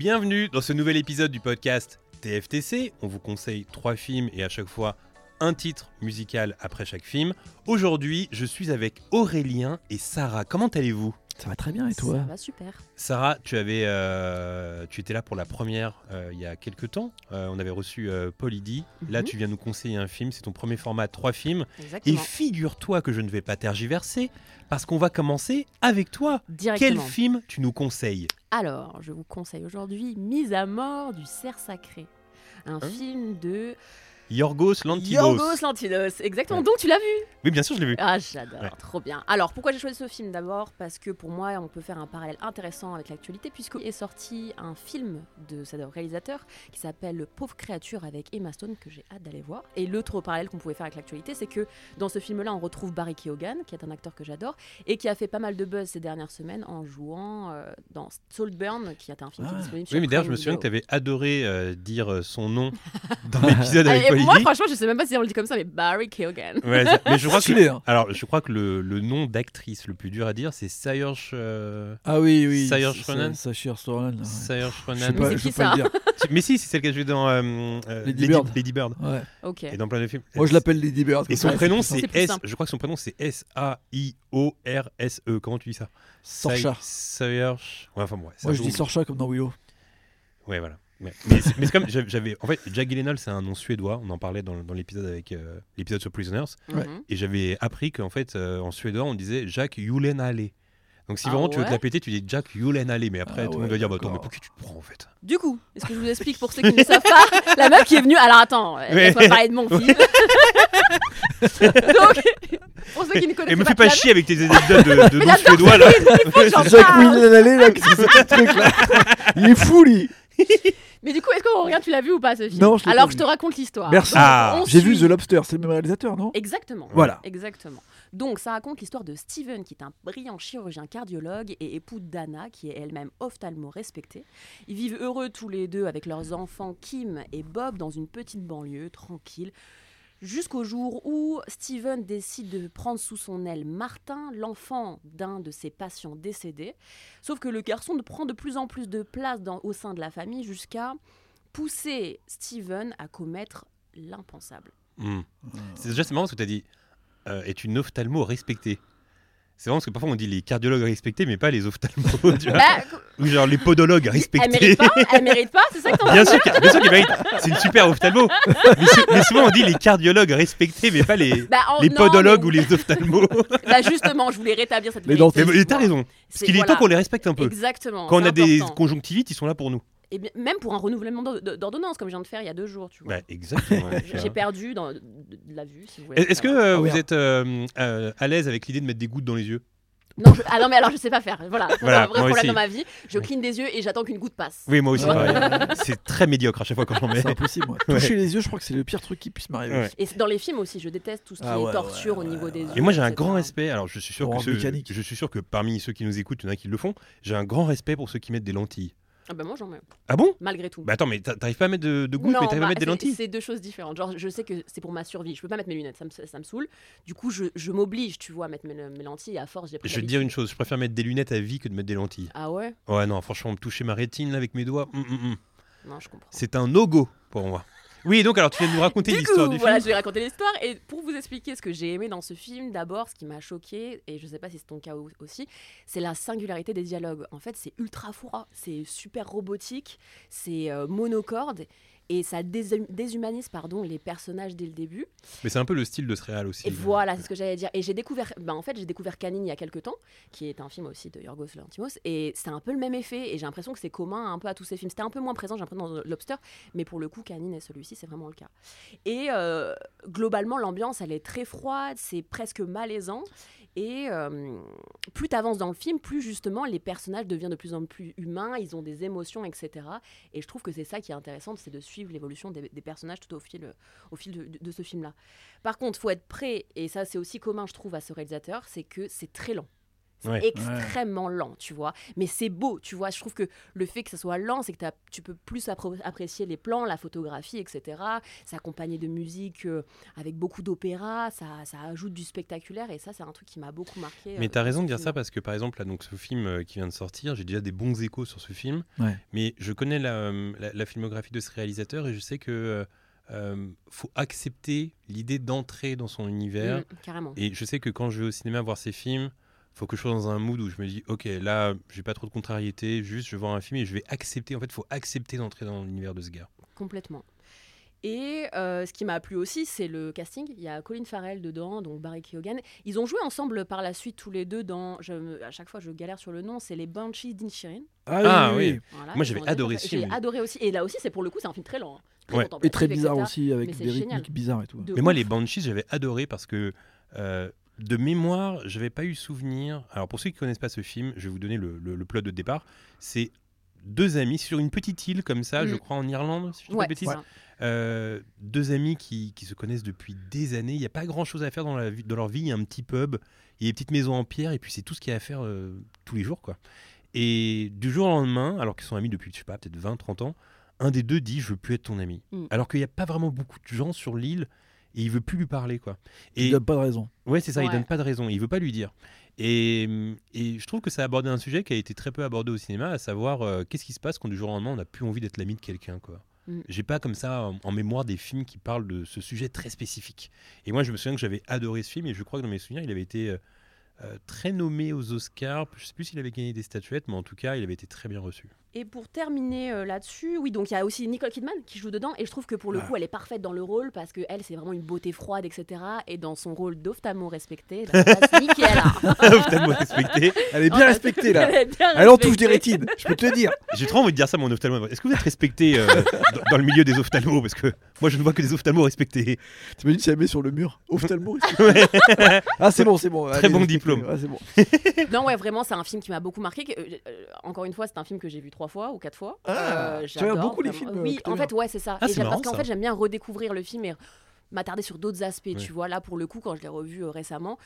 Bienvenue dans ce nouvel épisode du podcast TFTC. On vous conseille trois films et à chaque fois un titre musical après chaque film. Aujourd'hui, je suis avec Aurélien et Sarah. Comment allez-vous? Ça va très bien et toi Ça va super. Sarah, tu avais, euh, tu étais là pour la première euh, il y a quelques temps. Euh, on avait reçu euh, Paul Idi. Là, Mhm. tu viens nous conseiller un film. C'est ton premier format, trois films. Et Exactement. figure-toi que je ne vais pas tergiverser parce qu'on va commencer avec toi. Quel film tu nous conseilles? Alors, je vous conseille aujourd'hui Mise à mort du cerf sacré. Un Hein? film de Yorgos Lanthimos. Yorgos Lanthimos. Exactement. Ouais. Donc tu l'as vu Oui, bien sûr, je l'ai vu. Ah, j'adore. Ouais. Trop bien. Alors, pourquoi j'ai choisi ce film D'abord? Parce que pour moi, on peut faire un parallèle intéressant avec l'actualité puisqu'il est sorti un film de ce réalisateur qui s'appelle Le pauvre créature avec Emma Stone que j'ai hâte d'aller voir. Et l'autre parallèle qu'on pouvait faire avec l'actualité, c'est que dans ce film-là, on retrouve Barry Keoghan, qui est un acteur que j'adore et qui a fait pas mal de buzz ces dernières semaines en jouant euh, dans Saltburn, qui est un film qui est Ah. disponible sur Oui, mais d'ailleurs, je me souviens que tu avais adoré euh, dire euh, son nom dans l'épisode avec Moi, franchement, je sais même pas si on le dit comme ça, mais Barry Keoghan. Ouais, c'est- mais je crois que, Stylé, hein. alors, je crois que le, le nom d'actrice le plus dur à dire, c'est Saoirse euh, Ah oui, oui. Saoirse Ronan Saoirse Ronan. Saoirse Je Ronan. pas, qui peux pas le dire. Mais si, c'est celle qui a joué dans euh, euh, Lady Bird. Lady Bird. Ouais. Ok. Et dans plein de films. Moi, je l'appelle Lady Bird. Et son ça, prénom, c'est S. Je crois que son prénom, c'est S-A-I-O-R-S-E. E. Comment tu dis ça? Sorcha. Saoirse. Ouais, enfin, bon, ouais, ça Moi, je dis Sorcha comme dans Willow. Ouais, voilà. Ouais. Mais c'est mais c'est comme j'avais-. En fait, Jack Gyllenhaal, c'est un nom suédois. On en parlait dans, dans l'épisode avec euh, l'épisode sur Prisoners. Ouais. Et j'avais appris qu'en fait, euh, en suédois, on disait Jack Julenale. Donc si Ah vraiment tu veux te ouais la péter, tu dis Jack Julenale. Mais après, Ah tout le ouais, monde va dire bah, attends, mais pour qui tu te prends en fait? Du coup, est-ce que je vous explique pour ceux qui ne savent pas? La meuf qui est venue Alors attends, Ouais. laisse-moi parler de mon film. Donc, pour ceux qui ne connaissent Et me pas, fais pas chier avec tes anecdotes de, de noms suédois là. Jack. Willenale, là, qu'est-ce que c'est que ce truc là? Il est fou, lui Mais du coup, est-ce qu'on regarde Tu l'as vu ou pas ce film Non, je l'ai Alors pas je vu. te raconte l'histoire. Merci. Donc, Ah. on J'ai vu suit- The Lobster, c'est le même réalisateur, non? Exactement. Voilà. Exactement. Donc, ça raconte l'histoire de Steven, qui est un brillant chirurgien cardiologue et époux d'Anna, qui est elle-même ophtalmo respectée. Ils vivent heureux tous les deux avec leurs enfants Kim et Bob dans une petite banlieue tranquille. Jusqu'au jour où Steven décide de prendre sous son aile Martin, l'enfant d'un de ses patients décédés. Sauf que le garçon prend de plus en plus de place dans- au sein de la famille jusqu'à pousser Steven à commettre l'impensable. Hmm. C'est déjà c'est marrant ce que tu as dit. Euh, est une ophtalmo respectée. C'est vraiment parce que parfois on dit les cardiologues respectés, mais pas les ophtalmos. tu vois. Bah, Ou genre les podologues Elle respectés. mérite pas, elle mérite pas, c'est ça que t'en Bien sûr, bien sûr qu'il mérite. C'est une super ophtalmo. Mais, sou- mais souvent on dit les cardiologues respectés, mais pas les, Bah, en- les non, podologues mais- ou les ophtalmos. Bah justement, je voulais rétablir cette. Mais, mais t'as raison. Parce C'est- qu'il est temps qu'on les respecte un peu. Exactement. Quand on a des conjonctivites, ils sont là pour nous. Et bien, même pour un renouvellement d'or- d'ordonnance, comme je viens de faire il y a deux jours, tu vois. Bah, exactement. J'ai perdu dans, de, de la vue, si vous voulez. Est-ce que euh, Ah, vous merde. êtes euh, euh, à l'aise avec l'idée de mettre des gouttes dans les yeux? Non, je- Ah non, mais alors je sais pas faire. Voilà, c'est Voilà, un vrai problème aussi. dans ma vie. Je cligne des yeux et j'attends qu'une goutte passe. Oui, moi aussi. Ouais. C'est très médiocre à chaque fois quand j'en mets. C'est impossible, moi. Ouais. Toucher les yeux, je crois que c'est le pire truc qui puisse m'arriver. Ouais. Et c'est dans les films aussi, je déteste tout ce qui Ah est ouais, torture ouais, au niveau ouais, des ouais. yeux. Et moi j'ai un grand respect. Alors je suis sûr que ceux, je suis sûr que parmi ceux qui nous écoutent, il y en a qui le font. J'ai un grand respect pour ceux qui mettent des lentilles. Ah bah moi j'en mets, Ah bon? Malgré tout. Bah attends, mais t'a- t'arrives pas à mettre de, de gouttes, Non, mais t'arrives bah, à mettre des lentilles. C'est deux choses différentes. Genre, je sais que c'est pour ma survie. Je peux pas mettre mes lunettes, ça me, ça me saoule. Du coup, je, je m'oblige, tu vois, à mettre mes, mes lentilles. Et à force, j'ai pris Je vais te dire une chose, je préfère mettre des lunettes à vie que de mettre des lentilles. Ah ouais? Ouais, non, franchement, me toucher ma rétine là, avec mes doigts, hum, hum, hum. Non, je comprends. c'est un no-go pour moi. Oui, donc alors tu viens de nous raconter l'histoire du voilà, film. je vais raconter l'histoire. Et pour vous expliquer ce que j'ai aimé dans ce film, d'abord, ce qui m'a choqué, et je sais pas si c'est ton cas au- aussi, c'est la singularité des dialogues. En fait, c'est ultra froid, c'est super robotique, c'est euh, monocorde. Et ça déshumanise pardon, les personnages dès le début. Mais c'est un peu le style de ce réal aussi. Et voilà, c'est ce que j'allais dire. Et j'ai découvert, ben, en fait, j'ai découvert Canine il y a quelques temps, qui est un film aussi de Yorgos Lanthimos, et c'est un peu le même effet. Et j'ai l'impression que c'est commun un peu à tous ces films. C'était un peu moins présent, j'ai l'impression dans Lobster, mais pour le coup, Canine et celui-ci, c'est vraiment le cas. Et euh, globalement, l'ambiance, elle est très froide, c'est presque malaisant. Et euh, plus tu avances dans le film, plus justement les personnages deviennent de plus en plus humains, ils ont des émotions, etc. Et je trouve que c'est ça qui est intéressant, c'est de suivre l'évolution des, personnages tout au fil, au fil de, de ce film-là. Par contre, faut être prêt, et ça c'est aussi commun, je trouve, à ce réalisateur, c'est que c'est très lent. C'est Ouais. extrêmement lent, tu vois. Mais c'est beau, tu vois. Je trouve que le fait que ça soit lent, c'est que tu peux plus apprécier les plans, la photographie, etc. C'est accompagné de musique euh, avec beaucoup d'opéra, ça, ça ajoute du spectaculaire, et ça, c'est un truc qui m'a beaucoup marqué. Mais euh, t'as dans raison de dire ça parce que par exemple là donc ce film euh, qui vient de sortir, j'ai déjà des bons échos sur ce film. Ouais. Mais je connais la, euh, la- la filmographie de ce réalisateur et je sais que euh, euh, faut accepter l'idée d'entrer dans son univers. Mm, carrément. Et je sais que quand je vais au cinéma voir ces films, faut que je sois dans un mood où je me dis ok là j'ai pas trop de contrariété, juste je vais voir un film et je vais accepter. En fait, faut accepter d'entrer dans l'univers de ce gars. Complètement. Et euh, ce qui m'a plu aussi, c'est le casting. Il y a Colin Farrell dedans, donc Barry Keoghan. Ils ont joué ensemble par la suite tous les deux dans. Je, à chaque fois, je galère sur le nom. C'est les Banshees d'Inisherin. Ah oui. Voilà, Moi, j'avais adoré ce J'ai film. adoré aussi. Et là aussi, c'est pour le coup, c'est un film très lent. hein. Très Ouais. Et très bizarre etc. aussi, avec des rythmiques bizarres et tout. De Mais moi, les Banshees, j'avais adoré parce que euh, de mémoire, j'avais pas eu souvenir. Alors, pour ceux qui connaissent pas ce film, je vais vous donner le, le- le plot de départ. C'est deux amis sur une petite île comme ça, je Mm. crois en Irlande, si je pas Ouais. Euh, deux amis qui, qui se connaissent depuis des années. Il n'y a pas grand chose à faire dans, la dans leur vie. Il y a un petit pub, il y a des petites maisons en pierre, et puis c'est tout ce qu'il y a à faire euh, tous les jours. quoi. Et du jour au lendemain, alors qu'ils sont amis depuis, je sais pas, peut-être 20, 30 ans, un des deux dit Je veux plus être ton ami. Mm. Alors qu'il n'y a pas vraiment beaucoup de gens sur l'île, et il veut plus lui parler. quoi. Il Et donne pas de raison. Ouais, c'est ça, il Ouais. donne pas de raison, il veut pas lui dire. Et, et je trouve que ça a abordé un sujet qui a été très peu abordé au cinéma, à savoir euh, qu'est-ce qui se passe quand du jour au lendemain on n'a plus envie d'être l'ami de quelqu'un. quoi. Mm. J'ai pas comme ça en, en mémoire des films qui parlent de ce sujet très spécifique. Et moi je me souviens que j'avais adoré ce film et je crois que dans mes souvenirs il avait été euh, euh, très nommé aux Oscars. Je sais plus s'il avait gagné des statuettes, mais en tout cas il avait été très bien reçu. Et pour terminer euh, là-dessus, oui, donc il y a aussi Nicole Kidman qui joue dedans, et je trouve que pour le Ah. coup, elle est parfaite dans le rôle parce que elle, c'est vraiment une beauté froide, etc. Et dans son rôle d'ophtalmo respecté, bah, nickel. hein. Ophtalmo respecté. Elle est En bien fait, respectée là. elle est bien Elle en touche des respectée. rétines, je peux te le dire. J'ai trop envie de dire ça mon ophtalmo. Est-ce que vous êtes respecté euh, dans, dans le milieu des ophtalmos? Parce que moi je ne vois que des ophtalmos respectés. T'imagines si elle met sur le mur Ophtalmo Ah, c'est bon, c'est bon. Très Allez, bon respectez. Diplôme. Ouais, bon. Non, ouais, vraiment, c'est un film qui m'a beaucoup marqué. que, euh, euh, encore une fois, c'est un film que j'ai vu trois fois ou quatre fois. Ah, Euh, tu beaucoup les films, Oui, en fait, ouais, c'est ça. Ah, Et marrant, parce qu'en fait, j'aime bien redécouvrir le film et m'attarder sur d'autres aspects, Ouais. tu vois. Là, pour le coup, quand je l'ai revu euh, récemment,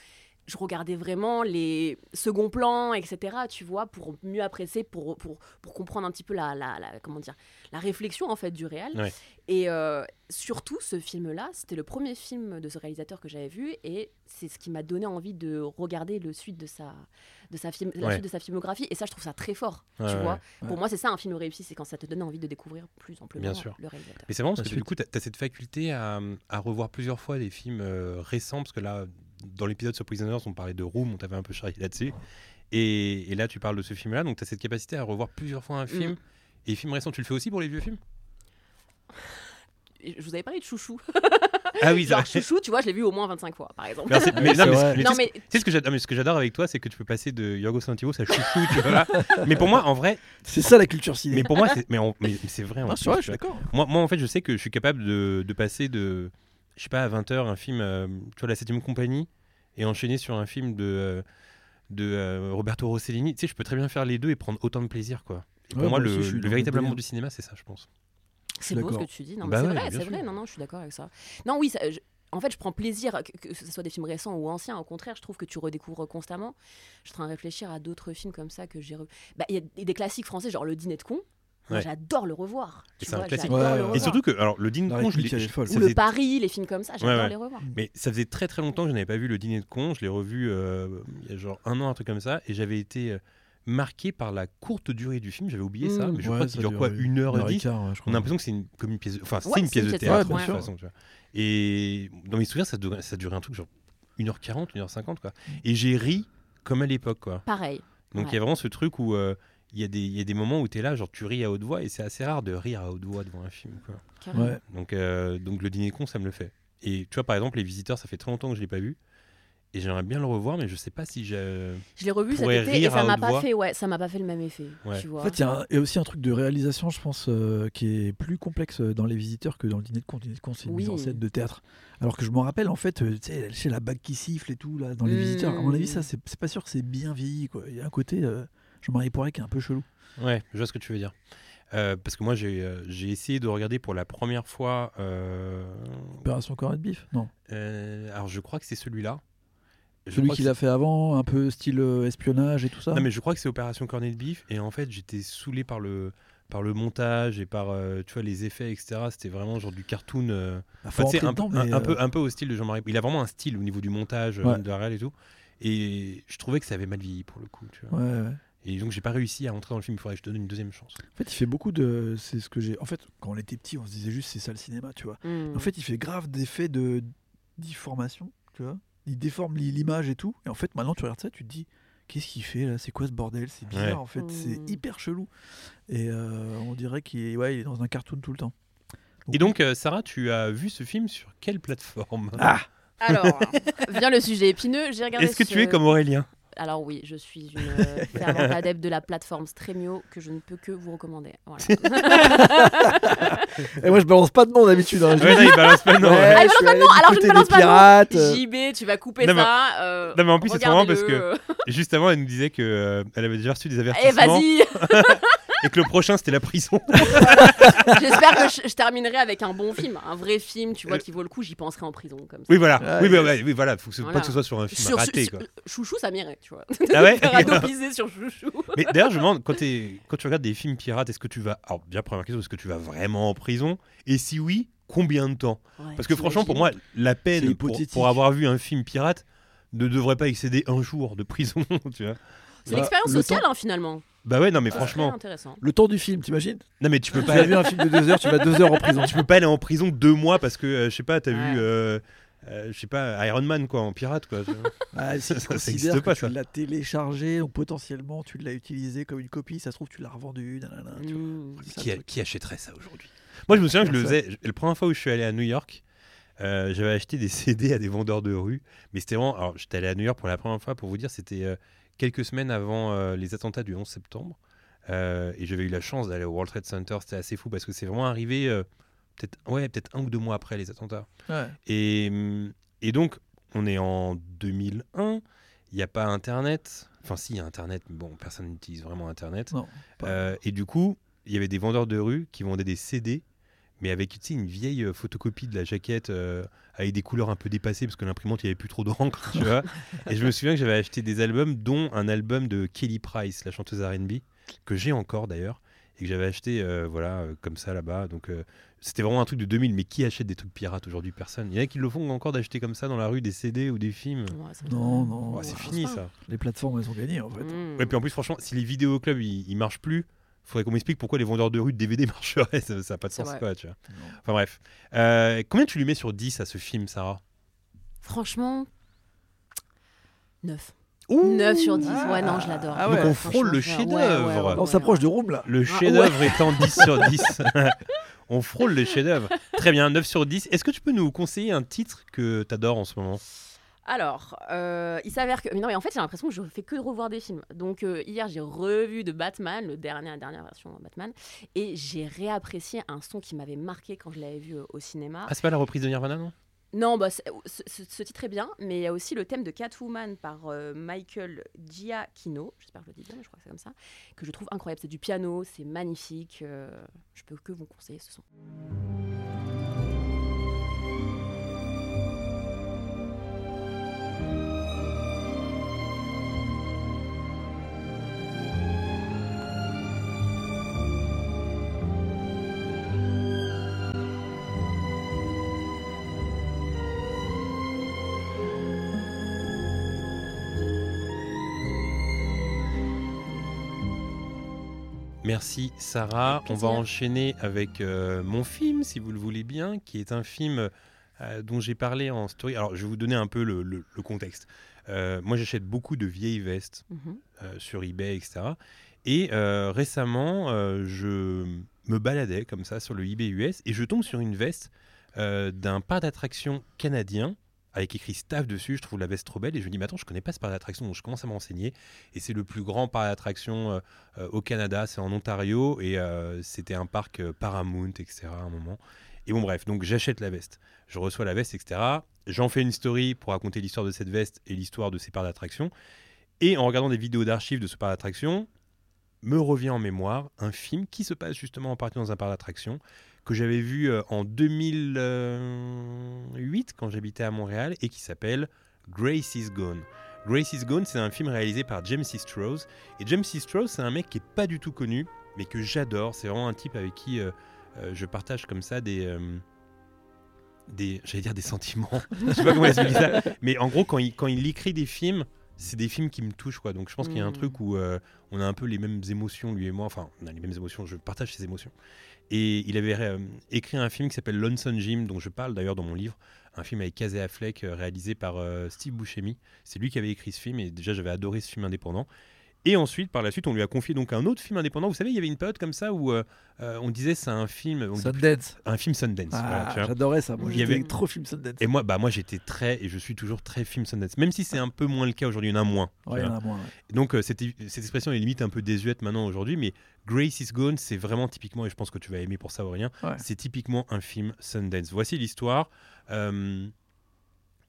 je regardais vraiment les seconds plans, etc., tu vois, pour mieux apprécier, pour, pour, pour comprendre un petit peu la, la, la- comment dire, la réflexion, en fait, du réel. Ouais. Et euh, surtout, ce film-là, c'était le premier film de ce réalisateur que j'avais vu, et c'est ce qui m'a donné envie de regarder le suite de sa, de sa, film, la Ouais. suite de sa filmographie. Et ça, je trouve ça très fort, Ouais, tu ouais, vois. ouais. Pour moi, c'est ça un film réussi, c'est quand ça te donne envie de découvrir plus amplement Bien sûr. le réalisateur. Mais c'est marrant parce que suite. du coup, tu as, cette faculté à, à revoir plusieurs fois des films euh, récents, parce que là, dans l'épisode sur Prisoners, on parlait de Room, on t'avait un peu charrié là-dessus. Et, et là, tu parles de ce film-là, donc tu as cette capacité à revoir plusieurs fois un film. Mm. Et les films récents, tu le fais aussi pour les vieux films? Je vous avais parlé de Chouchou. Ah oui, Genre, Chouchou, tu vois, je l'ai vu au moins 25 fois, par exemple. Mais non, mais- vrai. mais non, tu sais mais ce- tu sais ce que j'adore, mais ce que j'adore avec toi, c'est que tu peux passer de Yorgos Lanthimos à Chouchou, tu vois là. Mais pour moi, en vrai, C'est ça la culture ciné. mais pour moi, c'est, mais, en- mais c'est vrai. en Non, vrai, tu je suis vois. d'accord. Moi, moi, en fait, je sais que je suis capable de, de passer de, je sais pas, à 20h, un film, euh, tu vois, La 7ème compagnie, et enchaîner sur un film de, euh, de euh, Roberto Rossellini. Tu sais, je peux très bien faire les deux et prendre autant de plaisir, quoi. Et pour Ouais, moi, moi le, aussi, véritable le amour du cinéma, c'est ça, je pense. c'est beau ce que tu dis. Non, mais Bah c'est ouais, vrai, c'est vrai. Non, non, je suis d'accord avec ça. Non, oui, ça- je- en fait, je prends plaisir, que, que ce soit des films récents ou anciens. Au contraire, je trouve que tu redécouvres constamment. Je suis en train de réfléchir à d'autres films comme ça que j'ai. re- Bah, Il y a des- des classiques français, genre Le Dîner de con. Ouais. j'adore le revoir. C'est un vois, classique. Ouais, le ouais. Et surtout que, alors, le dîner de con, je l'ai. Ou le faisait- Paris, les films comme ça, j'adore Ouais, ouais. les revoir. Mais ça faisait très très longtemps que je n'avais pas vu le dîner de con. Je l'ai revu euh, il y a genre un an, un truc comme ça, et j'avais été euh, marqué par la courte durée du film. J'avais oublié ça, Mm. mais je Ouais, crois qu'il dure dure, quoi oui. Une heure et dix quart, ouais, On a l'impression que c'est une, comme une pièce, de- enfin Ouais, c'est une pièce de pièce de théâtre de toute sûr. façon, tu vois. Et dans mes souvenirs, ça durait, ça durait un truc genre 1h40, 1h50 quoi. Et j'ai ri comme à l'époque quoi. Pareil. Donc il Ouais. y a vraiment ce truc où euh, il y, a des- il y a des moments où tu es là, genre tu ris à haute voix, et c'est assez rare de rire à haute voix devant un film. Quoi. Carrément. Ouais. Donc, euh, donc le dîner con, ça me le fait. Et tu vois, par exemple, Les Visiteurs, ça fait très longtemps que je l'ai pas vu. Et j'aimerais bien le revoir, mais je sais pas si j'ai. Je l'ai revu cet été et ça m'a pas voix. fait, ouais, ça m'a pas fait le même effet. Ouais. Tu vois. En fait, il y, a aussi un truc de réalisation, je pense, euh, qui est plus complexe dans Les Visiteurs que dans le Dîner de con. Le Dîner de con, c'est une Oui. mise en scène de théâtre. Alors que je me rappelle, en fait, euh, tu sais, chez la bague qui siffle et tout, là, dans Les Mm. Visiteurs, à mon avis, ça, c'est c'est pas sûr que c'est bien vieilli. Quoi. Il y a un côté, euh, Jean-Marie Poiret qui est un peu chelou. Ouais, je vois ce que tu veux dire. Euh, parce que moi, j'ai euh, j'ai essayé de regarder pour la première fois. euh, Opération Cornet Bif Non. euh, alors, je crois que c'est celui-là. Celui qu'il a fait avant, un peu style euh, espionnage et tout ça? Non, mais je crois que c'est Opération Cornet de Bif. Et en fait, j'étais saoulé par le, par le montage et par euh, tu vois, les effets, etc. C'était vraiment genre du cartoon. euh, Bah, Enfin, un, dedans, un- euh, peu, un peu au style de Jean-Marie. Il a vraiment un style au niveau du montage, Ouais. de la réal et tout. Et je trouvais que ça avait mal vieilli pour le coup. Tu vois. ouais, ouais. Et donc, j'ai pas réussi à rentrer dans le film. Il faudrait que je te donne une deuxième chance. En fait, il fait beaucoup de. C'est ce que j'ai. En fait, quand on était petit, on se disait juste c'est ça le cinéma, tu vois. Mm. En fait, il fait grave d'effets de déformation, tu vois. Il déforme li- l'image et tout. Et en fait, maintenant, tu regardes ça, tu te dis, qu'est-ce qu'il fait là? C'est quoi ce bordel? C'est bizarre, Ouais. en fait. C'est Mm. hyper chelou. Et euh, on dirait qu'il est, ouais, il est dans un cartoon tout le temps. Et donc, euh, Sarah, tu as vu ce film sur quelle plateforme? Ah Alors, vient le sujet épineux. J'ai regardé. Est-ce que ce- tu es comme Aurélien? Alors oui, je suis une euh, fervente adepte de la plateforme Stremio que je ne peux que vous recommander. Voilà. Et moi, je balance pas de nom d'habitude. hein. Je Ouais, non, il balance pas, non. ouais, ouais. Ah, je de nom, alors je ne balance pas de nom. pirates. euh. JB, tu vas couper Non, mais- ça. euh, Non, mais en plus, c'est trop marrant parce que- Juste avant, elle nous disait qu'elle avait déjà reçu des euh. Eh, avertissements vas-y et que le prochain, c'était la prison. J'espère que je, je terminerai avec un bon film, un vrai film, tu vois, qui vaut le coup. J'y penserai en prison comme ça. Oui, voilà. Ah, oui, bah, ouais, oui, voilà. Faut que ce, Voilà. pas que ce soit sur un film Sur- raté, sur- quoi. Chouchou, ça m'irait, tu vois. Ah ouais? Sur Chouchou. Mais d'ailleurs, je me demande, quand, tu regardes des films pirates, est-ce que tu vas. Alors, déjà, première question, est-ce que tu vas vraiment en prison? Et si oui, combien de temps? Ouais, Parce que franchement, pour moi, la peine pour, avoir vu un film pirate ne devrait pas excéder un jour de prison, tu vois. C'est une expérience le sociale, hein, finalement. Bah ouais, non, mais C'est franchement. intéressant. Le temps du film, t'imagines? Non, mais tu peux Tu pas. as vu un film de deux heures, tu vas deux heures en prison. tu peux pas aller en prison deux mois parce que, euh, je sais pas, t'as Ouais. vu. euh, euh, je sais pas, Iron Man quoi, en pirate quoi. Ah, Ça, si ça tu existe considères pas, ça. tu l'as téléchargé, donc potentiellement tu l'as utilisé comme une copie, ça se trouve tu l'as revendu. nanana, tu vois. C'est ça, qui, le a- truc. qui achèterait ça aujourd'hui? Moi, je me souviens que je le Personne. faisais. je- La première fois où je suis allé à New York, euh, j'avais acheté des CD à des vendeurs de rue. Mais c'était vraiment. Alors, j'étais allé à New York pour la première fois, pour vous dire, c'était euh, quelques semaines avant euh, les attentats du 11 septembre. Euh, et j'avais eu la chance d'aller au World Trade Center. C'était assez fou parce que c'est vraiment arrivé euh, peut-être ouais, peut un ou deux mois après les attentats. Ouais. Et, et donc, on est en 2001. Il n'y a pas Internet. Enfin, si, il y a Internet, mais bon, personne n'utilise vraiment Internet. Non. Euh, et du coup, il y avait des vendeurs de rue qui vendaient des CD, mais avec tu sais, une vieille euh, photocopie de la jaquette euh, avec des couleurs un peu dépassées parce que l'imprimante, il n'y avait plus trop d'encre, tu vois. Et je me souviens que j'avais acheté des albums, dont un album de Kelly Price, la chanteuse RB, que j'ai encore d'ailleurs, et que j'avais acheté euh, voilà, comme ça là-bas. Donc euh, c'était vraiment un truc de 2000, mais qui achète des trucs pirates aujourd'hui? Personne. Il y en a qui le font encore d'acheter comme ça dans la rue des CD ou des films? Ouais, Non, non. Ouais, c'est fini ça. Les plateformes, elles ont gagné en fait. Mm. Ouais, puis en plus, franchement, si les vidéoclubs ils, ils marchent plus, faudrait qu'on m'explique pourquoi les vendeurs de rue de DVD marcheraient. Ça n'a pas de sens, quoi, tu vois. Non. Enfin bref. Euh, combien tu lui mets sur 10 à ce film, Sarah? Franchement, 9. Ouh 9 sur 10. Ah. ouais, non, je l'adore. Ah Donc ouais. on frôle le chef-d'œuvre. ouais, ouais, On s'approche ouais. de Room là. Le Ah, chef-d'œuvre étant 10 sur 10. on frôle le chef-d'œuvre. Très bien, 9 sur 10. Est-ce que tu peux nous conseiller un titre que tu adores en ce moment? Alors, euh, il s'avère que. Mais non, mais en fait, j'ai l'impression que je fais que de revoir des films. Donc, euh, hier, j'ai revu de Batman, le dernier, la dernière version de Batman, et j'ai réapprécié un son qui m'avait marqué quand je l'avais vu euh, au cinéma. Ah, c'est pas la reprise de Nirvana, non? Non, bah, ce, titre est bien, mais il y a aussi le thème de Catwoman par Michael Giacchino, j'espère que je le dis bien, mais je crois que c'est comme ça, que je trouve incroyable. C'est du piano, c'est magnifique. je peux que vous conseiller ce son. Merci Sarah. On va enchaîner avec euh, mon film, si vous le voulez bien, qui est un film euh, dont j'ai parlé en story. Alors, je vais vous donner un peu le, le- le contexte. Euh, moi, j'achète beaucoup de vieilles vestes Mhm. sur eBay, etc. Et récemment, je me baladais comme ça sur le eBay US et je tombe sur une veste d'un parc d'attractions canadien avec écrit staff dessus. Je trouve la veste trop belle et je me dis, mais attends, je connais pas ce parc d'attractions, donc je commence à me renseigner. Et c'est le plus grand parc d'attractions euh, euh, au Canada, c'est en Ontario et euh, c'était un parc Paramount, etc. à un moment. Et bon, bref, donc j'achète la veste. Je reçois la veste, etc. J'en fais une story pour raconter l'histoire de cette veste et l'histoire de ces parcs d'attractions. Et en regardant des vidéos d'archives de ce parc d'attractions, me revient en mémoire un film qui se passe justement en partie dans un parc d'attractions que j'avais vu euh, en 2008 quand j'habitais à Montréal et qui s'appelle Grace is Gone. Grace is Gone, c'est un film réalisé par James C. Et James C. C'est un mec qui est pas du tout connu, mais que j'adore. C'est vraiment un type avec qui euh, euh, je partage comme ça des. euh, des j'allais dire des sentiments. je sais pas comment expliquer ça. Mais en gros, quand il, quand il écrit des films, c'est des films qui me touchent. Quoi. Donc je pense qu'il y a un Mm. truc où euh, on a un peu les mêmes émotions, lui et moi. Enfin, on a les mêmes émotions, je partage ses émotions. Et il avait euh, écrit un film qui s'appelle Lonesome Jim, dont je parle d'ailleurs dans mon livre. Un film avec Casey Affleck, euh, réalisé par Steve Buscemi. C'est lui qui avait écrit ce film et déjà j'avais adoré ce film indépendant. Et ensuite, par la suite, on lui a confié donc un autre film indépendant. Vous savez, il y avait une période comme ça où euh, euh, on disait c'est un film, Sundance. un film Sundance. Ah. J'adorais ça. Moi, Il y avait- trop film Sundance. Et moi, bah moi j'étais très, et je suis toujours très film Sundance, même si c'est un peu moins le cas aujourd'hui, il y en a moins. Ouais, il y vois. en a moins. ouais. Donc euh, cette, cette expression est limite un peu désuète maintenant aujourd'hui, mais Grace is Gone, c'est vraiment typiquement, et je pense que tu vas aimer pour ça Aurélien, Ouais. c'est typiquement un film Sundance. Voici l'histoire. Euh,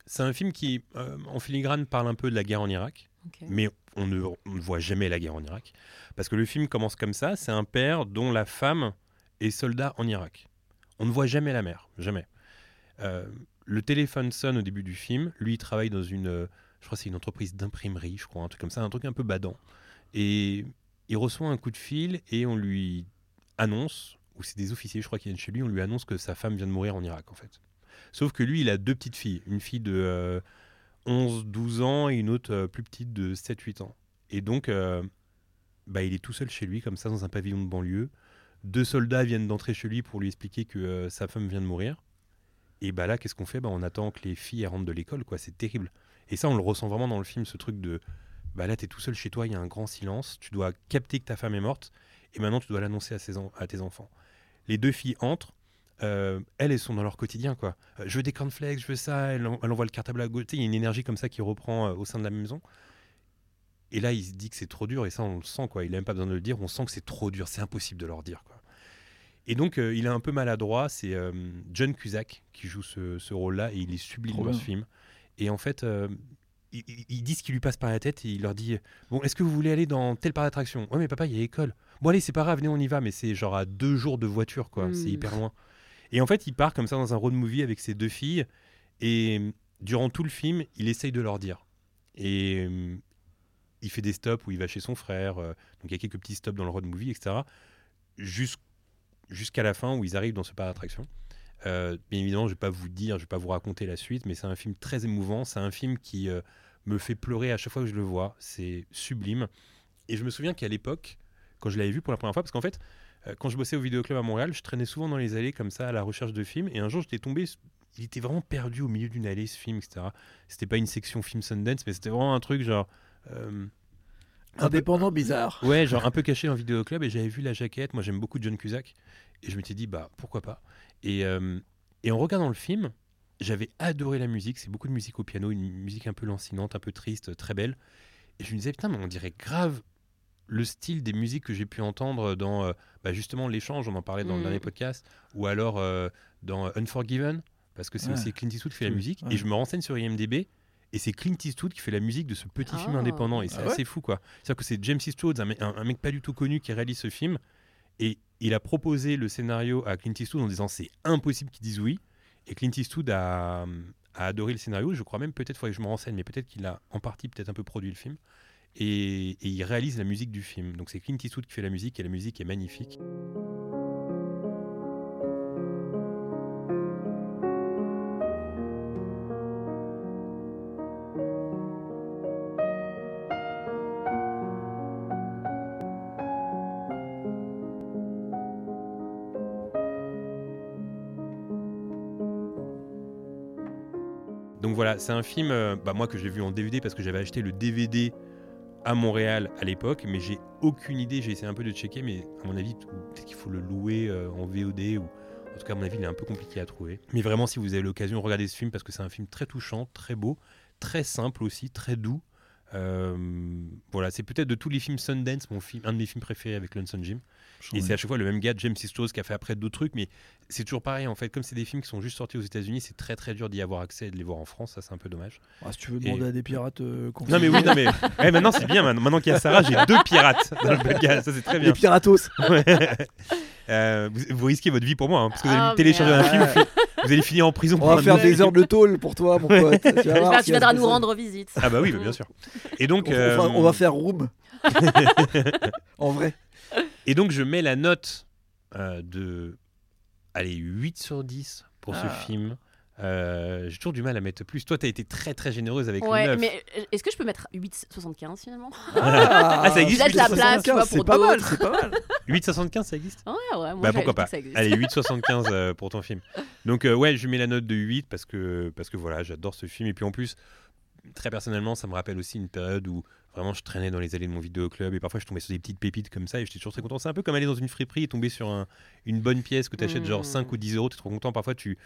c'est un film qui, euh, en filigrane, parle un peu de la guerre en Irak, mais on ne, on ne voit jamais la guerre en Irak. Parce que le film commence comme ça, c'est un père dont la femme est soldat en Irak. On ne voit jamais la mère, jamais. Euh, le téléphone sonne au début du film, lui il travaille dans une, euh, je crois c'est une entreprise d'imprimerie, je crois, un truc comme ça, un truc un peu badant. Et il reçoit un coup de fil et on lui annonce, ou c'est des officiers, je crois, qui viennent chez lui, on lui annonce que sa femme vient de mourir en Irak, en fait. Sauf que lui, il a deux petites filles, une fille de euh, 11, 12 ans et une autre euh, plus petite de 7, 8 ans. Et donc, euh, bah, il est tout seul chez lui, comme ça, dans un pavillon de banlieue. Deux soldats viennent d'entrer chez lui pour lui expliquer que euh, sa femme vient de mourir. Et bah là, qu'est-ce qu'on fait? Bah, On attend que les filles rentrent de l'école, quoi. C'est terrible. Et ça, on le ressent vraiment dans le film, ce truc de bah là, t'es tout seul chez toi, il y a un grand silence, tu dois capter que ta femme est morte, et maintenant tu dois l'annoncer à tes enfants. Les deux filles entrent, euh, elles, elles sont dans leur quotidien, quoi. Euh, je veux des cornflakes, je veux ça, elle, en- elle envoie le cartable à sais, il y a une énergie comme ça qui reprend euh, au sein de la maison. Et là, il se dit que c'est trop dur, et ça, on le sent, quoi. Il n'a même pas besoin de le dire, on sent que c'est trop dur, c'est impossible de leur dire, quoi. Et donc, euh, il est un peu maladroit, c'est euh, John Cusack qui joue ce, ce rôle-là, et il est sublime dans ce film. Et en fait, euh, il, il- il dit ce qui lui passe par la tête, et il leur dit Bon, est-ce que vous voulez aller dans telle part d'attraction? Ouais, mais papa, il y a l'école. Bon, allez, c'est pas grave, venez, on y va, mais c'est genre à deux jours de voiture, quoi. C'est Mm. hyper loin. Et en fait, il part comme ça dans un road movie avec ses deux filles, et euh, durant tout le film, il essaye de leur dire. Et euh, il fait des stops où il va chez son frère, euh, donc il y a quelques petits stops dans le road movie, etc. Jus- Jusqu'à la fin où ils arrivent dans ce parc d'attraction. Bien évidemment, je vais pas vous dire, je vais pas vous raconter la suite, mais c'est un film très émouvant. C'est un film qui me fait pleurer à chaque fois que je le vois. C'est sublime. Et je me souviens qu'à l'époque, quand je l'avais vu pour la première fois, parce qu'en fait, quand je bossais au vidéoclub à Montréal, je traînais souvent dans les allées comme ça à la recherche de films. Et un jour, j'étais tombé. Il était vraiment perdu au milieu d'une allée, ce film, etc. C'était pas une section film Sundance, mais c'était vraiment un truc genre. euh, un peu- Indépendant bizarre. Ouais, genre un peu caché en vidéoclub et j'avais vu la jaquette. Moi, j'aime beaucoup John Cusack et je m'étais dit bah pourquoi pas. Et, euh, et en regardant le film, j'avais adoré la musique. C'est beaucoup de musique au piano, une musique un peu lancinante, un peu triste, très belle. Et je me disais putain, mais on dirait grave le style des musiques que j'ai pu entendre dans euh, bah, justement l'échange. On en parlait dans le Mhm. dernier podcast ou alors euh, dans Unforgiven parce que c'est Ouais. aussi Clint Eastwood qui fait la musique. ouais. Et je me renseigne sur IMDb. Et c'est Clint Eastwood qui fait la musique de ce petit film Ah. indépendant. Et c'est Ah ouais assez fou, quoi. C'est-à-dire que c'est James Eastwood, un, me- un- un mec pas du tout connu, qui réalise ce film. Et il a proposé le scénario à Clint Eastwood en disant c'est impossible qu'il dise oui. Et Clint Eastwood a, a adoré le scénario. Je crois même, peut-être, il faudrait que je me renseigne, mais peut-être qu'il a en partie peut-être un peu produit le film. Et, il réalise la musique du film. Donc c'est Clint Eastwood qui fait la musique et la musique est magnifique. Donc voilà, c'est un film, euh, bah, moi que j'ai vu en DVD parce que j'avais acheté le DVD à Montréal à l'époque, mais j'ai aucune idée. J'ai essayé un peu de checker, mais à mon avis, peut-être qu'il faut le louer euh, en VOD ou en tout cas, à mon avis, il est un peu compliqué à trouver. Mais vraiment, si vous avez l'occasion, regardez ce film parce que c'est un film très touchant, très beau, très simple aussi, très doux. Euh, voilà, c'est peut-être de tous les films Sundance, mon film, un de mes films préférés avec Lonesome Jim. Et c'est à chaque fois le même gars, James Sistros, qui a fait après d'autres trucs, mais c'est toujours pareil en fait. Comme c'est des films qui sont juste sortis aux États-Unis, c'est très très dur d'y avoir accès et de les voir en France. Ça, c'est un peu dommage. Ah, si tu veux demander Et- à des pirates. euh, Non, mais oui, non, mais ouais, maintenant c'est bien. Maintenant, maintenant qu'il y a Sarah, j'ai deux pirates dans le podcast. Ça, c'est très Les bien. piratos. Ouais. Euh, vous, vous risquez votre vie pour moi, hein, parce que vous allez Ah, me télécharger un film, vous allez finir en prison. On pour va faire des heures de tôle pour toi, mon pote. Tu, vas voir tu viendras nous rendre visite. Ah bah oui, bah, bien sûr. Et donc, On, on euh, va, on va faire room. en vrai. et donc je mets la note euh, de, allez, 8 sur 10 pour Ah. ce film. Euh, j'ai toujours du mal à mettre plus. Toi, t'as été très très généreuse avec Ouais, le 9. mais euh, est-ce que je peux mettre 8,75 finalement? Ah, ça existe, Laisse la place, tu vois, C'est pour pas mal, c'est pas mal. 8,75 ça existe? Ouais, ouais, moi Bah pourquoi je pas. Allez, 8,75 euh, pour ton film. Donc euh, ouais, je mets la note de 8 parce que, parce que voilà, j'adore ce film. Et puis en plus, très personnellement, ça me rappelle aussi une période où vraiment je traînais dans les allées de mon vidéoclub et parfois je tombais sur des petites pépites comme ça et j'étais toujours très content. C'est un peu comme aller dans une friperie et tomber sur un- une bonne pièce que tu achètes genre Mm. 5 ou 10 euros, tu es trop content. Parfois tu,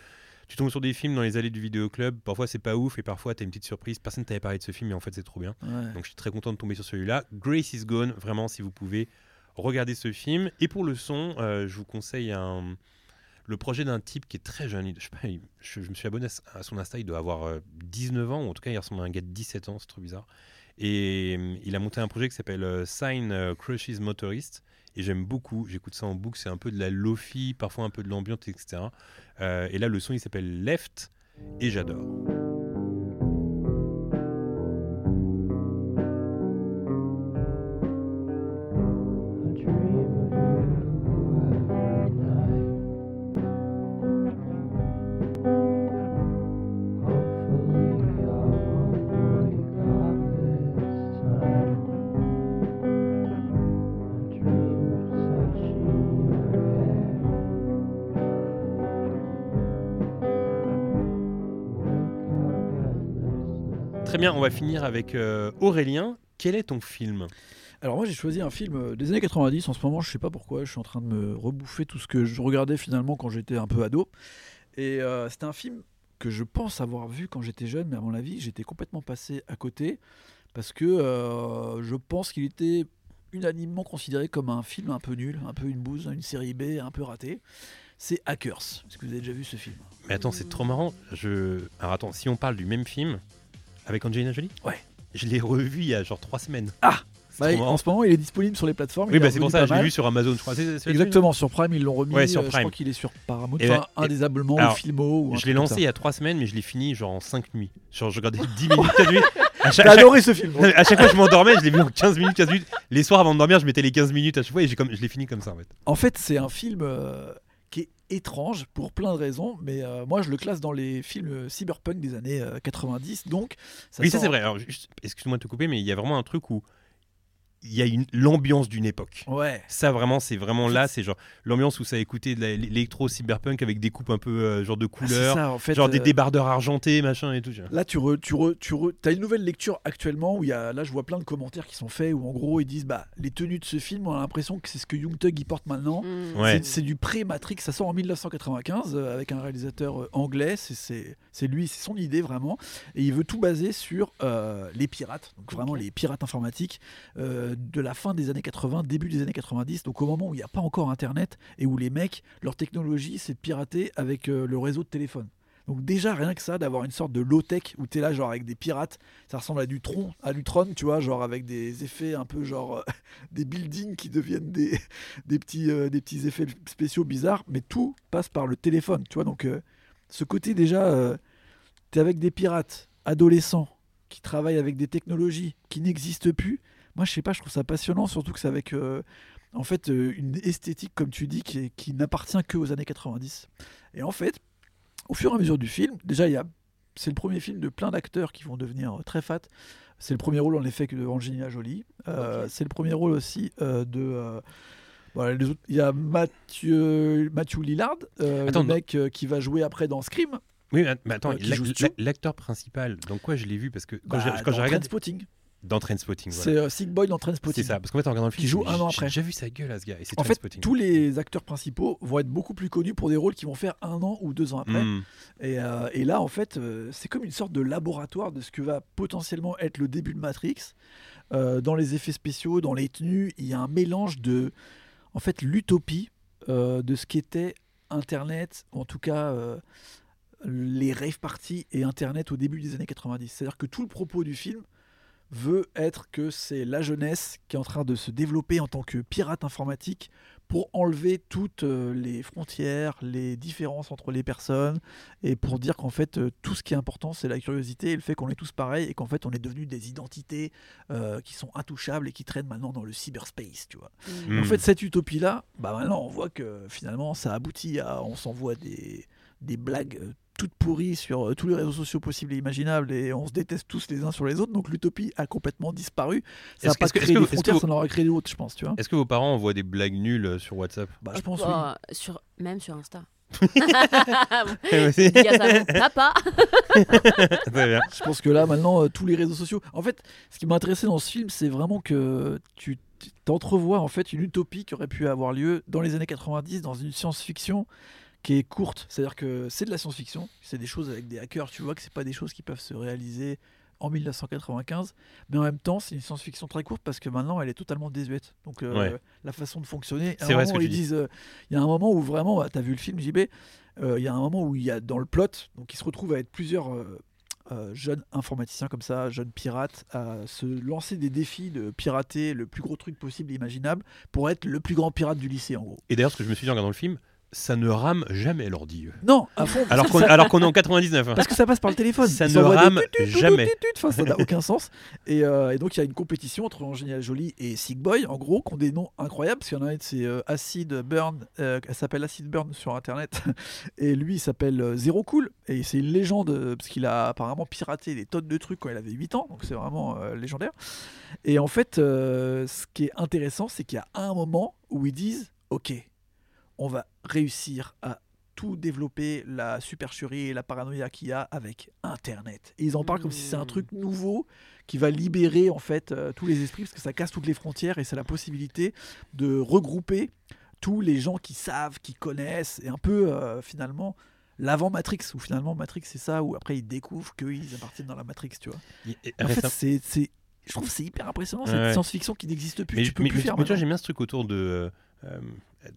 tu tombes sur des films dans les allées du vidéoclub, parfois c'est pas ouf et parfois tu as une petite surprise. Personne t'avait parlé de ce film mais en fait c'est trop bien. Ouais. Donc je suis très content de tomber sur celui-là. Grace is Gone, vraiment si vous pouvez regarder ce film. Et pour le son, euh, je vous conseille un- le projet d'un type qui est très jeune. Il- Je, sais pas, il- je- je me suis abonné à son Insta, il doit avoir euh, 19 ans, ou en tout cas il ressemble à un gars de 17 ans, c'est trop bizarre. Et euh, il a monté un projet qui s'appelle euh, Sign euh, Crushes Motorist. Et j'aime beaucoup, j'écoute ça en boucle, c'est un peu de la lofi, parfois un peu de l'ambiance, etc. Euh, et là, le son, il s'appelle Left, et j'adore. Bien, on va finir avec euh, Aurélien. Quel est ton film? Alors moi j'ai choisi un film euh, des années 90 en ce moment, je sais pas pourquoi, je suis en train de me rebouffer tout ce que je regardais finalement quand j'étais un peu ado. Et euh, c'était un film que je pense avoir vu quand j'étais jeune, mais à mon avis j'étais complètement passé à côté parce que euh, je pense qu'il était unanimement considéré comme un film un peu nul, un peu une bouse, une série B un peu ratée. C'est Hackers. Est-ce que vous avez déjà vu ce film? Mais attends, c'est trop marrant. Je... Alors attends, si on parle du même film avec Angelina Jolie? Ouais. Je l'ai revu il y a genre trois semaines. Ah Bah. En ce moment il est disponible sur les plateformes. Oui, bah est c'est pour ça, je l'ai vu sur Amazon, je crois. Exactement, sur Prime ils l'ont remis. Ouais, sur euh, Je Prime. crois qu'il est sur Paramount, Et enfin, un des abonnements alors, Filmo. Ou Je l'ai lancé il y a trois semaines, mais je l'ai fini genre en 5 nuits. Genre, je regardais 10 minutes, 15 minutes. À chaque, T'as à chaque- adoré ce film. à chaque fois, je m'endormais, je l'ai vu en 15 minutes, 15 minutes. Les soirs avant de dormir, je mettais les 15 minutes à chaque fois et j'ai comme, je l'ai fini comme ça en fait. En fait, c'est un film euh, étrange pour plein de raisons, mais euh, moi je le classe dans les films euh, cyberpunk des années euh, 90. Donc, ça oui, ça c'est vrai. Alors, excuse-moi de te couper, mais il y a vraiment un truc où il y a une- l'ambiance d'une époque. Ouais. Ça vraiment, c'est vraiment là, c'est genre l'ambiance où ça a écouté de l'électro cyberpunk avec des coupes un peu euh, genre de Ah, couleurs, ça, en fait, genre des euh, débardeurs argentés, machin et tout. genre. Là, tu, re, tu, re, tu re- as une nouvelle lecture actuellement où il y a, là, je vois plein de commentaires qui sont faits où en gros ils disent bah les tenues de ce film, on a l'impression que c'est ce que Young Thug y porte maintenant. Mm. Ouais. C'est- du pré-Matrix, ça sort en 1995 euh, avec un réalisateur euh, anglais, c'est- c'est c'est lui, c'est son idée vraiment, et il veut tout baser sur euh, les pirates, donc vraiment les pirates informatiques euh, de la fin des années 80, début des années 90, donc au moment où il n'y a pas encore Internet et où les mecs, leur technologie c'est de pirater avec euh, le réseau de téléphone. Donc déjà rien que ça, d'avoir une sorte de low-tech où t'es là genre avec des pirates, ça ressemble à du tron, à du Tron, tu vois, genre avec des effets un peu genre euh, des buildings qui deviennent des, des petits, euh, des petits effets spéciaux bizarres, mais tout passe par le téléphone, tu vois. Donc, euh, ce côté déjà, euh, t'es avec des pirates adolescents qui travaillent avec des technologies qui n'existent plus. Moi, je sais pas, je trouve ça passionnant, surtout que c'est avec, euh, en fait, euh, une esthétique, comme tu dis, qui, qui n'appartient que aux années 90. Et en fait, au fur et à mesure du film, déjà, il y a, c'est le premier film de plein d'acteurs qui vont devenir euh, très fat. C'est le premier rôle en effet que de Angelina Jolie. Euh. C'est le premier rôle aussi euh, de. euh, voilà, les autres- il y a Mathieu, Matthew Lillard, Attends, le mec qui va jouer après dans Scream. Oui, mais attends, l'acteur principal, donc quoi je l'ai vu parce que quand Bah, j'ai dans regardé, Trainspotting. Dans Trainspotting, C'est voilà. euh, Sick Boy dans Trainspotting. C'est ça, parce qu'en fait, en regardant le film, Qui joue j'ai- un an j'ai après. déjà vu sa gueule à ce gars, et c'est En fait, tous les acteurs principaux vont être beaucoup plus connus pour des rôles qui vont faire un an ou deux ans après. Hmm. Et, euh, et là, en fait, euh, c'est comme une sorte de laboratoire de ce que va potentiellement être le début de Matrix. Euh, dans les effets spéciaux, dans les tenues, il y a un mélange de, en fait, l'utopie de ce qu'était Internet, en tout cas les rave parties et Internet au début des années 90. C'est-à-dire que tout le propos du film veut être que c'est la jeunesse qui est en train de se développer en tant que pirate informatique pour enlever toutes euh, les frontières, les différences entre les personnes, et pour dire qu'en fait euh, tout ce qui est important c'est la curiosité et le fait qu'on est tous pareils et qu'en fait on est devenus des identités euh, qui sont intouchables et qui traînent maintenant dans le cyberspace, tu vois. Mm. En fait cette utopie là, bah maintenant on voit que finalement ça aboutit à, on s'envoie des, des blagues euh, toutes pourries sur euh, tous les réseaux sociaux possibles et imaginables et on se déteste tous les uns sur les autres, donc l'utopie a complètement disparu. Ça n'a pas créé que- des frontières, vous- ça en aura créé d'autres, je pense, tu vois. Est-ce que vos parents envoient des blagues nulles euh, sur WhatsApp? Bah, je pense oui. Oh, sur, même sur Insta. Papa. Je pense que là, maintenant, tous les réseaux sociaux. En fait, ce qui m'a intéressé dans ce film, c'est vraiment que tu t'entrevois en fait une utopie qui aurait pu avoir lieu dans les années 90 dans une science-fiction qui est courte. C'est-à-dire que c'est de la science-fiction, c'est des choses avec des hackers. Tu vois que c'est pas des choses qui peuvent se réaliser en 1995, mais en même temps, c'est une science-fiction très courte parce que maintenant, elle est totalement désuète. Donc, euh, Ouais. la façon de fonctionner. C'est vrai ce que ils tu disent. euh, Il y a un moment où vraiment, tu as vu le film JB, euh, il y a un moment où il y a dans le plot, donc il se retrouve à être plusieurs. jeunes informaticiens comme ça, jeunes pirates, à se lancer des défis de pirater le plus gros truc possible et imaginable pour être le plus grand pirate du lycée en gros. Et d'ailleurs, ce que je me suis dit en regardant le film, ça ne rame jamais l'ordi. Non, à fond. Alors qu'on ça- est en 99. hein. parce que ça passe par le téléphone. Ça Ils ne rame jamais. Enfin, ça n'a aucun sens. Et, euh, et donc, il y a une compétition entre Angelina Jolie et Sick Boy, en gros, qui ont des noms incroyables. Parce qu'il y en a un, c'est euh, Acid Burn. euh, elle s'appelle Acid Burn sur Internet. Et lui, il s'appelle Zero Cool. Et c'est une légende, parce qu'il a apparemment piraté des tonnes de trucs quand il avait 8 ans. Donc, c'est vraiment légendaire. Et en fait, ce qui est intéressant, c'est qu'il y a un moment où ils disent Ok, on va réussir à tout développer, la supercherie et la paranoïa qu'il y a avec Internet. Et ils en parlent comme si c'est un Mmh. truc nouveau qui va libérer en fait euh, tous les esprits parce que ça casse toutes les frontières et c'est la possibilité de regrouper tous les gens qui savent, qui connaissent et un peu euh, finalement l'avant Matrix où finalement Matrix c'est ça où après ils découvrent qu'ils appartiennent dans la Matrix, tu vois. Et- et En fait, c'est c'est je trouve que c'est hyper impressionnant cette Ouais. science-fiction qui n'existe plus, mais, tu peux mais- plus mais- faire mais tu vois, j'aime bien ce truc autour de euh, euh,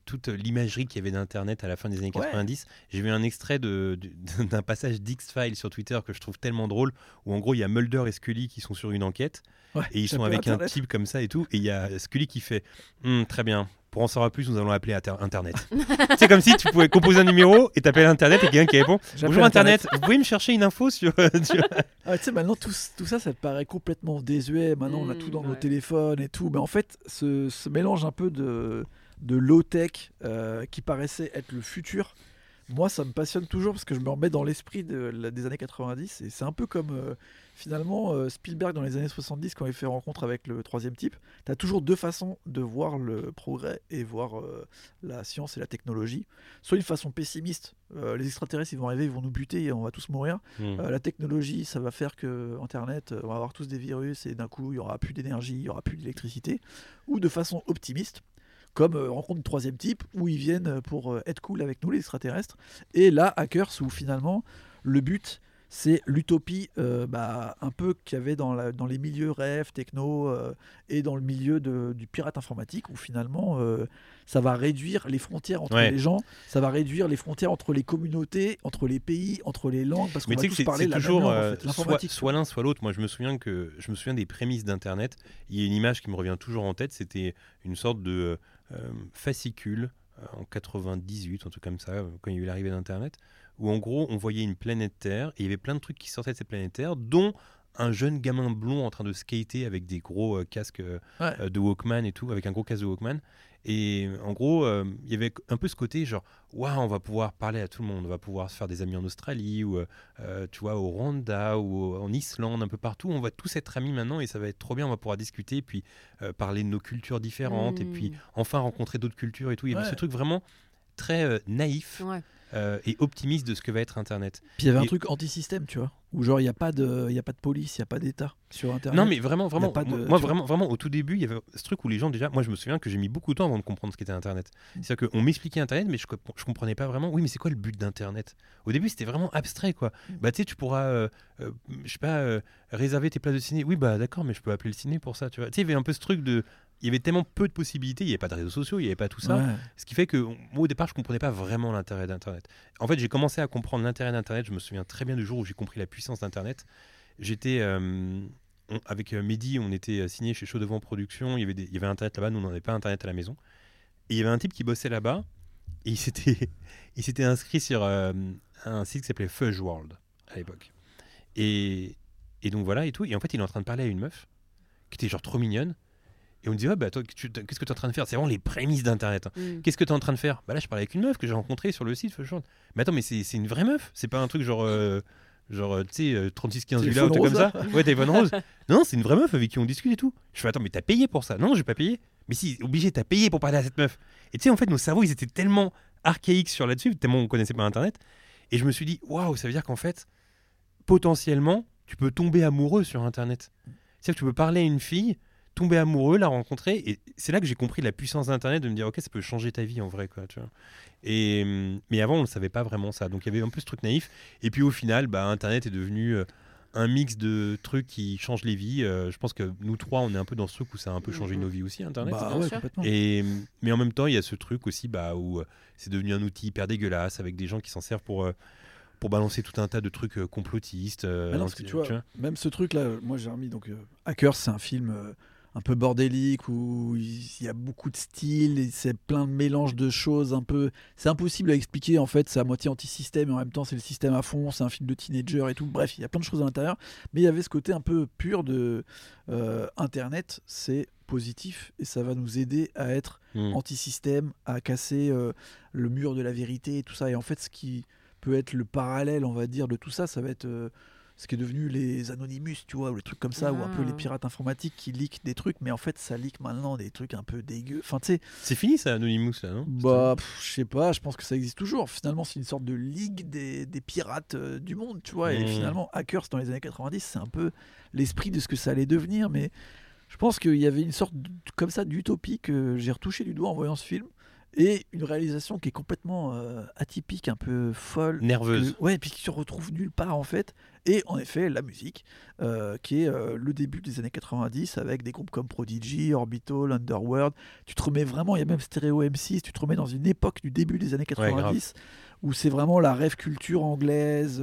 toute l'imagerie qu'il y avait d'Internet à la fin des années Ouais. 90. J'ai vu un extrait de- d'un passage d'X-Files sur Twitter que je trouve tellement drôle, où en gros, il y a Mulder et Scully qui sont sur une enquête, Ouais, et ils sont avec un Internet. type comme ça et tout, et il y a Scully qui fait Hum, Très bien. Pour en savoir plus, nous allons appeler Inter- Internet. c'est comme si tu pouvais composer un numéro et t'appelles Internet et quelqu'un qui répond Bonjour Internet, vous pouvez me chercher une info sur. sur- Ah, tu sais, maintenant, tout, tout ça, ça te paraît complètement désuet. Maintenant, on a tout dans nos téléphones et tout. Mais en fait, ce, ce mélange un peu de, de low-tech euh, qui paraissait être le futur, moi, ça me passionne toujours parce que je me remets dans l'esprit de, des années 90. Et c'est un peu comme, euh, finalement, euh, Spielberg dans les années 70, quand il fait rencontre avec le troisième type. Tu as toujours deux façons de voir le progrès et voir euh, la science et la technologie. Soit une façon pessimiste, les extraterrestres, ils vont arriver, ils vont nous buter et on va tous mourir. Euh, la technologie, ça va faire que Internet, on va avoir tous des virus et d'un coup, il y aura plus d'énergie, il y aura plus d'électricité. Ou de façon optimiste, comme euh, rencontre du troisième type, où ils viennent pour euh, être cool avec nous, les extraterrestres. Et là, Hackers, où finalement, le but, c'est l'utopie euh, bah, un peu qu'il y avait dans, la- dans les milieux rêves, techno, euh, et dans le milieu de- du pirate informatique, où finalement, euh, ça va réduire les frontières entre Ouais. les gens, ça va réduire les frontières entre les communautés, entre les pays, entre les langues, parce qu'on va tous parler la même toujours langue, en euh, fait, soit, l'un, soit l'autre. Moi, je me souviens que je me souviens des prémices d'Internet. Il y a une image qui me revient toujours en tête. C'était une sorte de euh, fascicule euh, en 98, un truc comme ça, euh, quand il y a eu l'arrivée d'Internet, où en gros, on voyait une planète Terre et il y avait plein de trucs qui sortaient de cette planète Terre, dont un jeune gamin blond en train de skater avec des gros euh, casques euh, Ouais. euh, de Walkman et tout, avec un gros casque de Walkman. Et en gros, euh, il y avait un peu ce côté genre, waouh, on va pouvoir parler à tout le monde, on va pouvoir se faire des amis en Australie ou, euh, euh, tu vois, au Rwanda ou en Islande, un peu partout. On va tous être amis maintenant et ça va être trop bien. On va pouvoir discuter et puis euh, parler de nos cultures différentes et puis Mm. enfin rencontrer d'autres cultures et tout. Il y avait Ouais. ce truc vraiment très euh, naïf. Ouais. Euh, et optimiste de ce que va être Internet. Puis il y avait un truc anti-système, tu vois, où genre il n'y a, pas de- il y a pas de police, il n'y a pas d'État sur Internet. Non mais vraiment, vraiment, pas de- moi vraiment, vraiment au tout début, il y avait ce truc où les gens déjà, moi je me souviens que j'ai mis beaucoup de temps avant de comprendre ce qu'était Internet. Mm. C'est-à-dire qu'on m'expliquait Internet, mais je, je comprenais pas vraiment. Oui, mais c'est quoi le but d'Internet? Au début, c'était vraiment abstrait, quoi. Mm. Bah tu sais, tu pourras, euh, euh, je sais pas, euh, réserver tes places de ciné. Oui, bah d'accord, mais je peux appeler le ciné pour ça, tu vois. Tu sais, il y avait un peu ce truc de, il y avait tellement peu de possibilités, il n'y avait pas de réseaux sociaux, il n'y avait pas tout ça. Ouais. Ce qui fait que moi au départ je comprenais pas vraiment l'intérêt d'Internet. En fait j'ai commencé à comprendre l'intérêt d'Internet, je me souviens très bien du jour où j'ai compris la puissance d'Internet. J'étais euh, avec euh, Mehdi, on était euh, signé chez Chaud Devant Production, il y avait, des- il y avait Internet là-bas, nous on n'avait pas Internet à la maison. Et il y avait un type qui bossait là-bas et il s'était, il s'était inscrit sur euh, un site qui s'appelait Fudge World à l'époque. Et, et donc voilà et tout. Et en fait il est en train de parler à une meuf qui était genre trop mignonne. Et on me dit, ah, bah, toi, qu'est-ce que tu es en train de faire? C'est vraiment les prémices d'Internet. hein. Mm. Qu'est-ce que tu es en train de faire? Bah là, je parlais avec une meuf que j'ai rencontrée sur le site. World. Mais attends, mais c'est c'est une vraie meuf? C'est pas un truc genre, euh, genre euh, tu sais, euh, 36-15 villas, un truc comme ça? Ouais, téléphone rose. Non, non, c'est une vraie meuf avec qui on discute et tout. Je fais, attends, mais t'as payé pour ça? Non, non, j'ai pas payé. Mais si, obligé, t'as payé pour parler à cette meuf. Et tu sais, en fait, nos cerveaux, ils étaient tellement archaïques sur là-dessus, tellement on connaissait pas Internet. Et je me suis dit, waouh, ça veut dire qu'en fait, potentiellement, tu peux tomber amoureux sur Internet. C'est-à-dire que tu peux parler à une fille, tomber amoureux, la rencontrer, et c'est là que j'ai compris la puissance d'Internet, de me dire, ok, ça peut changer ta vie en vrai, quoi, tu vois. Et, hum, mais avant, on ne savait pas vraiment ça. Donc il y avait un peu ce truc naïf. Et puis au final, bah, Internet est devenu euh, un mix de trucs qui changent les vies. Euh, je pense que nous trois, on est un peu dans ce truc où ça a un peu changé Mhm. nos vies aussi, Internet. Bah ouais. Et, mais en même temps, il y a ce truc aussi bah, où euh, c'est devenu un outil hyper dégueulasse avec des gens qui s'en servent pour, euh, pour balancer tout un tas de trucs euh, complotistes. non, parce que anti- tu vois, même ce truc-là, moi j'ai remis donc euh, Hackers, c'est un film euh, un peu bordélique où il y a beaucoup de styles et c'est plein de mélanges de choses un peu. C'est impossible à expliquer en fait, c'est à moitié anti-système et en même temps c'est le système à fond, c'est un film de teenager et tout. Bref, il y a plein de choses à l'intérieur, mais il y avait ce côté un peu pur de euh, Internet, c'est positif et ça va nous aider à être Hmm. anti-système, à casser euh, le mur de la vérité et tout ça. Et en fait, ce qui peut être le parallèle, on va dire, de tout ça, ça va être euh, ce qui est devenu les Anonymous, tu vois, ou les trucs comme ça, ou un peu Ah. les pirates informatiques qui leak des trucs, mais en fait, ça leak maintenant des trucs un peu dégueux. Enfin, tu sais, C'est fini ça, Anonymous, là, non? bah, je sais pas, je pense que ça existe toujours. Finalement, c'est une sorte de ligue des, des pirates euh, du monde, tu vois. Et Mmh. finalement, Hackers dans les années 90, c'est un peu l'esprit de ce que ça allait devenir. Mais je pense qu'il y avait une sorte de- comme ça d'utopie que j'ai retouché du doigt en voyant ce film. Et une réalisation qui est complètement euh, atypique, un peu folle. Nerveuse. que- ouais, et puis qui se retrouve nulle part en fait. Et en effet, la musique, euh, qui est euh, le début des années 90 avec des groupes comme Prodigy, Orbital, Underworld. Tu te remets vraiment, il y a même Stereo M6, tu te remets dans une époque du début des années grave. 90 où c'est vraiment la rêve culture anglaise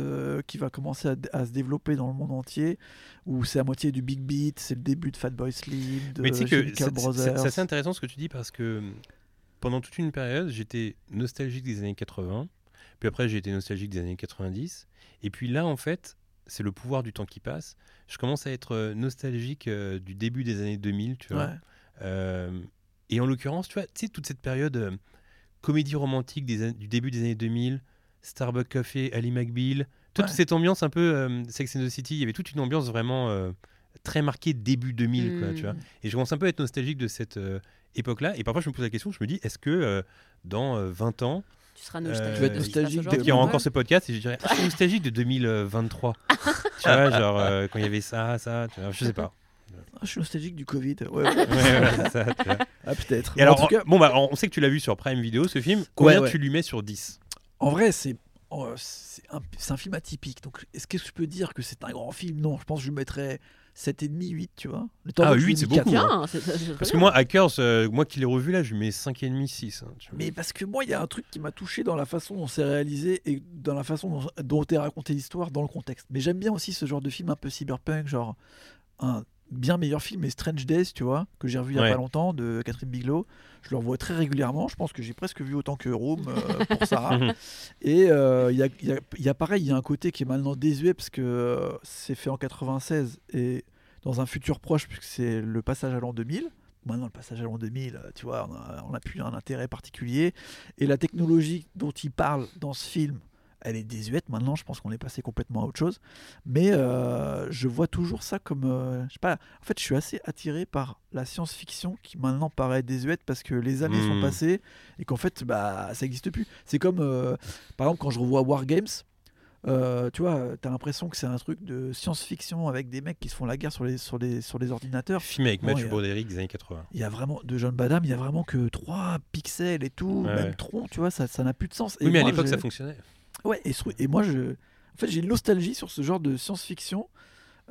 qui va commencer à, à se développer dans le monde entier, où c'est à moitié du big beat, c'est le début de Fatboy Slim, de Mais tu sais que Brothers. c'est assez intéressant ce que tu dis parce que pendant toute une période, j'étais nostalgique des années 80, puis après j'ai été nostalgique des années 90, et puis là en fait, c'est le pouvoir du temps qui passe. Je commence à être euh, nostalgique euh, du début des années 2000, tu vois. Ouais. Euh, et en l'occurrence, tu vois, tu sais, toute cette période euh, comédie romantique des du début des années 2000, Starbucks Café, Ali McBeal, toute Ouais. cette ambiance un peu Sex and the City, il y avait toute une ambiance vraiment très marquée début 2000, quoi, Mm. tu vois. Et je commence un peu à être nostalgique de cette époque-là. Et parfois, je me pose la question, je me dis, est-ce que euh, dans euh, 20 ans, Tu seras Euh, nostalgique. Tu vas être nostalgique de- peut-être qu'il y aura encore ce podcast et je dirais, ah, je suis nostalgique de 2023. tu vois, genre euh, quand il y avait ça, ça, tu vois, je sais pas. Ah, je suis nostalgique du Covid. Ouais, ouais. Ouais, voilà, ça, tu vois. ah, peut-être. Et alors, en tout cas, bon, bah, on sait que tu l'as vu sur Prime Video, ce film. Combien ouais. tu lui mets sur 10 En vrai, c'est oh, c'est un, c'est un film atypique. Donc, est-ce que je peux dire que c'est un grand film? Non, je pense que je lui mettrais 7,5, 8, tu vois. Le temps Ah, que je lui 8, ai c'est beaucoup, hein. Parce que moi, Hackers, euh, moi qui l'ai revu là, je lui mets 5,5, 6. hein. Mais parce que moi, il y a un truc qui m'a touché dans la façon dont c'est réalisé et dans la façon dont, dont est racontée l'histoire dans le contexte. Mais j'aime bien aussi ce genre de film un peu cyberpunk, genre un bien meilleur film est Strange Days, tu vois, que j'ai revu il y a Ouais. pas longtemps de Catherine Bigelow. Je le revois très régulièrement. Je pense que j'ai presque vu autant que Room euh, pour Sarah. Et euh, il y, a, y a- y a pareil, il y a un côté qui est maintenant désuet parce que euh, c'est fait en 96 et dans un futur proche, puisque c'est le passage à l'an 2000. Maintenant, le passage à l'an 2000, euh, tu vois, on a- on n'a plus un intérêt particulier. Et la technologie dont il parle dans ce film, elle est désuète maintenant. Je pense qu'on est passé complètement à autre chose. Mais euh, je vois toujours ça comme. euh, je sais pas. En fait, je suis assez attiré par la science-fiction qui maintenant paraît désuète parce que les années sont Hmm. passées et qu'en fait, bah, ça n'existe plus. C'est comme, euh, par exemple, quand je revois War Games. tu vois, t'as l'impression que c'est un truc de science-fiction avec des mecs qui se font la guerre sur les, sur les, sur les ordinateurs. Film avec Bon, Mathieu Broderick des années 80. Il y a vraiment, de John Badham, il y a vraiment que 3 pixels et tout, Ouais, même ouais. tronc, tu vois, ça ça n'a plus de sens. Et Oui, mais à l'époque, ça fonctionnait. Ouais, et, moi, je, en fait, j'ai une nostalgie sur ce genre de science-fiction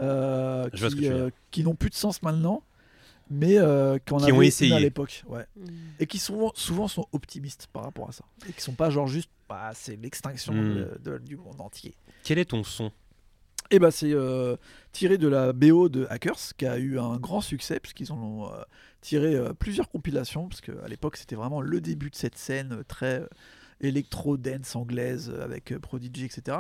euh, qui, euh, qui n'ont plus de sens maintenant, mais euh, qu'on Qui avait ont essayé. à l'époque. Ouais. Mm. Et qui souvent, souvent sont optimistes par rapport à ça. Et qui sont pas genre juste, bah, c'est l'extinction de- de- du monde entier. Quel est ton son? Et bah c'est euh, tiré de la BO de Hackers qui a eu un grand succès puisqu'ils en ont euh, tiré euh, plusieurs compilations parce qu'à l'époque c'était vraiment le début de cette scène très euh, électro-dance anglaise euh, avec euh, Prodigy etc.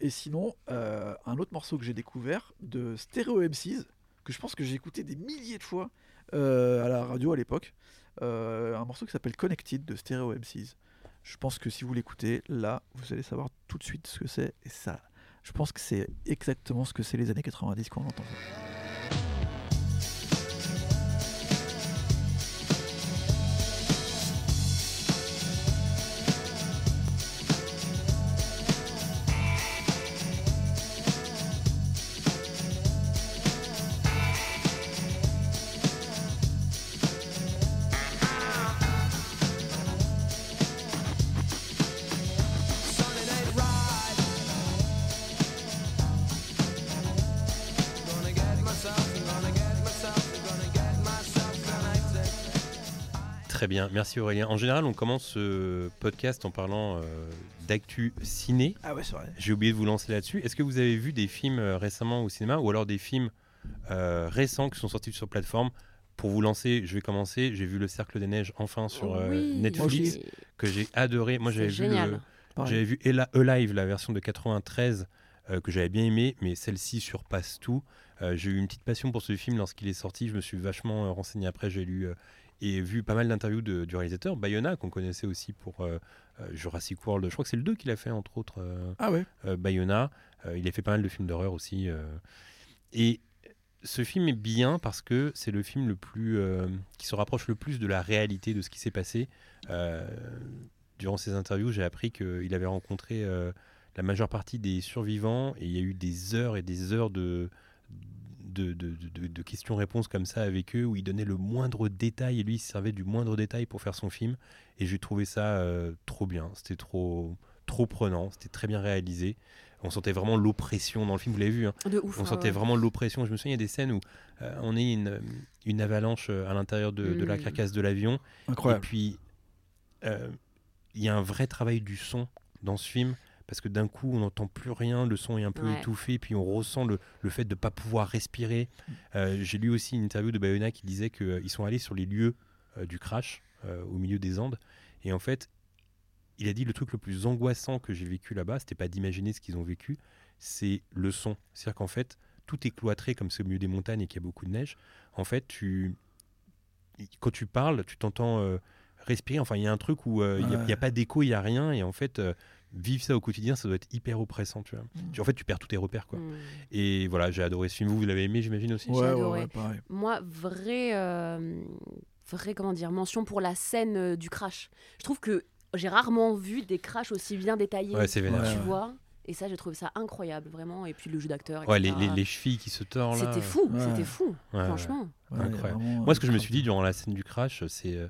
Et sinon euh, un autre morceau que j'ai découvert de Stereo MCs que je pense que j'ai écouté des milliers de fois à la radio à l'époque un morceau qui s'appelle Connected de Stereo MCs. Je pense que si vous l'écoutez là vous allez savoir tout de suite ce que c'est et ça je pense que c'est exactement ce que c'est les années 90 quand on entend bien, merci Aurélien. En général, on commence ce podcast en parlant euh, d'actu ciné. Ah ouais, c'est vrai. J'ai oublié de vous lancer là-dessus. Est-ce que vous avez vu des films euh, récemment au cinéma ou alors des films euh, récents qui sont sortis sur plateforme Pour vous lancer, je vais commencer. J'ai vu Le Cercle des Neiges enfin sur euh, Oui, Netflix oui. que j'ai adoré. Moi, C'est j'avais vu, j'avais vu Ela- Alive, la version de 93 euh, que j'avais bien aimé, mais celle-ci surpasse tout. Euh, j'ai eu une petite passion pour ce film lorsqu'il est sorti. Je me suis vachement euh, renseigné après. J'ai lu euh, et vu pas mal d'interviews du réalisateur Bayona qu'on connaissait aussi pour euh, euh, Jurassic World. Je crois que c'est le 2 qu'il a fait entre autres. euh, Ah ouais. euh, Bayona. Il a fait pas mal de films d'horreur aussi. Et ce film est bien parce que c'est le film le plus qui se rapproche le plus de la réalité de ce qui s'est passé. Durant ces interviews, j'ai appris qu'il avait rencontré la majeure partie des survivants et il y a eu des heures et des heures de de, de- de- de questions-réponses comme ça avec eux où il donnait le moindre détail et lui il se servait du moindre détail pour faire son film et j'ai trouvé ça euh, trop bien c'était trop trop prenant c'était très bien réalisé on sentait vraiment l'oppression dans le film vous l'avez vu hein. De ouf. on ouais, sentait ouais. vraiment l'oppression je me souviens il y a des scènes où euh, on est une, une avalanche euh, à l'intérieur de, de la Mm. carcasse de l'avion et puis, euh, il y a un vrai travail du son dans ce film, parce que d'un coup, on n'entend plus rien, le son est un peu Ouais. étouffé, puis on ressent le, le fait de ne pas pouvoir respirer. Euh, J'ai lu aussi une interview de Bayona qui disait qu'ils sont allés sur les lieux euh, du crash, euh, au milieu des Andes, et en fait, il a dit le truc le plus angoissant que j'ai vécu là-bas, c'était pas d'imaginer ce qu'ils ont vécu, c'est le son. C'est-à-dire qu'en fait, tout est cloîtré comme c'est au milieu des montagnes et qu'il y a beaucoup de neige. En fait, tu, quand tu parles, tu t'entends euh, respirer. Enfin, il y a un truc où euh, il n'y a, Ouais. pas d'écho, il n'y a rien. Et en fait, euh, vivre ça au quotidien, ça doit être hyper oppressant. Tu vois. Tu- En fait, tu perds tous tes repères. Quoi. Mm. Et voilà, j'ai adoré ce film. Vous, vous l'avez aimé, j'imagine aussi Ouais, ouais, adoré. ouais, pareil. Moi, vrai, euh, vrai, comment dire, mention pour la scène euh, du crash. Je trouve que j'ai rarement vu des crashs aussi bien détaillés. Ouais, c'est vénère. Tu ouais. vois Et ça, j'ai trouvé ça incroyable, vraiment. Et puis le jeu d'acteur. Ouais, les, etc. les- les chevilles qui se tordent. C'était fou, Ouais. c'était fou, Ouais, franchement. Incroyable. vraiment, Moi, ce que je me suis dit durant la scène du crash, c'est. euh,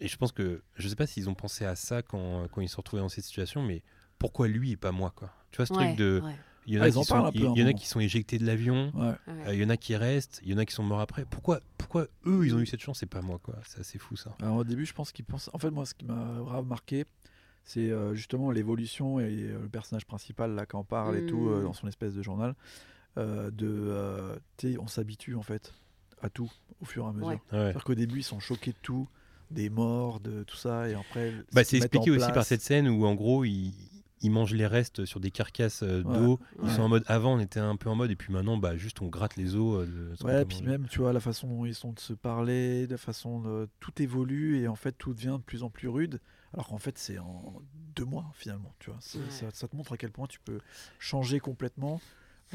Et je pense que. Je sais pas s'ils ont pensé à ça quand, quand ils se retrouvaient dans cette situation, mais pourquoi lui et pas moi, quoi? Tu vois ce Ouais, truc de. ouais, Il y en Ah, a, ils qui en sont, parlent un peu il y en a moment. qui sont éjectés de l'avion. Ouais. ouais. Euh, Il y en a qui restent, il y en a qui sont morts après. Pourquoi, pourquoi eux, ils ont eu cette chance et pas moi, quoi? C'est assez fou, ça. Alors au début, je pense qu'ils pensent. En fait, moi, ce qui m'a grave marqué, c'est euh, justement l'évolution et euh, le personnage principal là qui en parle et tout euh, Mm. dans son espèce de journal. euh, de, euh, on s'habitue en fait à tout au fur et à mesure. Ouais. Ouais. C'est-à-dire qu'au début, ils sont choqués de tout, des morts, de tout ça, et après. Bah, ce c'est expliqué aussi par cette scène où, en gros, ils, ils mangent les restes sur des carcasses euh, Ouais. d'eau. Ils Ouais. sont en mode. Avant, on était un peu en mode, et puis maintenant, bah, juste on gratte les os. euh, de Ouais, puis même, tu vois, la façon dont ils sont de se parler, la façon de... Tout évolue et en fait, tout devient de plus en plus rude. Alors qu'en fait, c'est en deux mois finalement. Tu vois, Ouais. ça, ça te montre à quel point tu peux changer complètement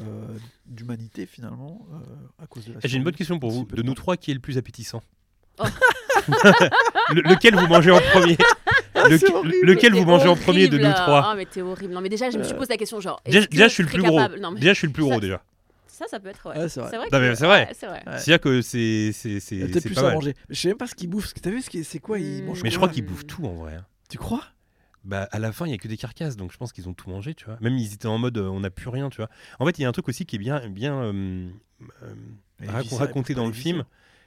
euh, d'humanité finalement euh, à cause de la. J'ai une bonne question pour vous. De nous trois, qui est le plus appétissant? Oh. Le- Lequel vous mangez en premier Le- horrible. Lequel vous mangez en premier de nous trois Ah, mais t'es horrible. Non, mais déjà, je me suis Euh, posé la question genre. déjà, je suis le plus gros. capable- Non, mais Déjà, je suis le plus ça- gros déjà. ça, ça peut être. Ouais. Ouais, c'est vrai. C'est vrai. Que- c'est vrai. ouais, c'est vrai. C'est-à-dire que c'est c'est c'est Il y a c'est peut-être plus pas à manger. Je sais même pas ce qu'il bouffe. T'as vu ce qu'il- c'est quoi Il mange Mais je crois qu'ils bouffent tout en vrai. hein. Tu crois? Bah à la fin, il y a que des carcasses, donc je pense qu'ils ont tout mangé, tu vois. Même ils étaient en mode, euh, on n'a plus rien, tu vois. En fait, il y a un truc aussi qui est bien bien euh, euh, raconté dans le film.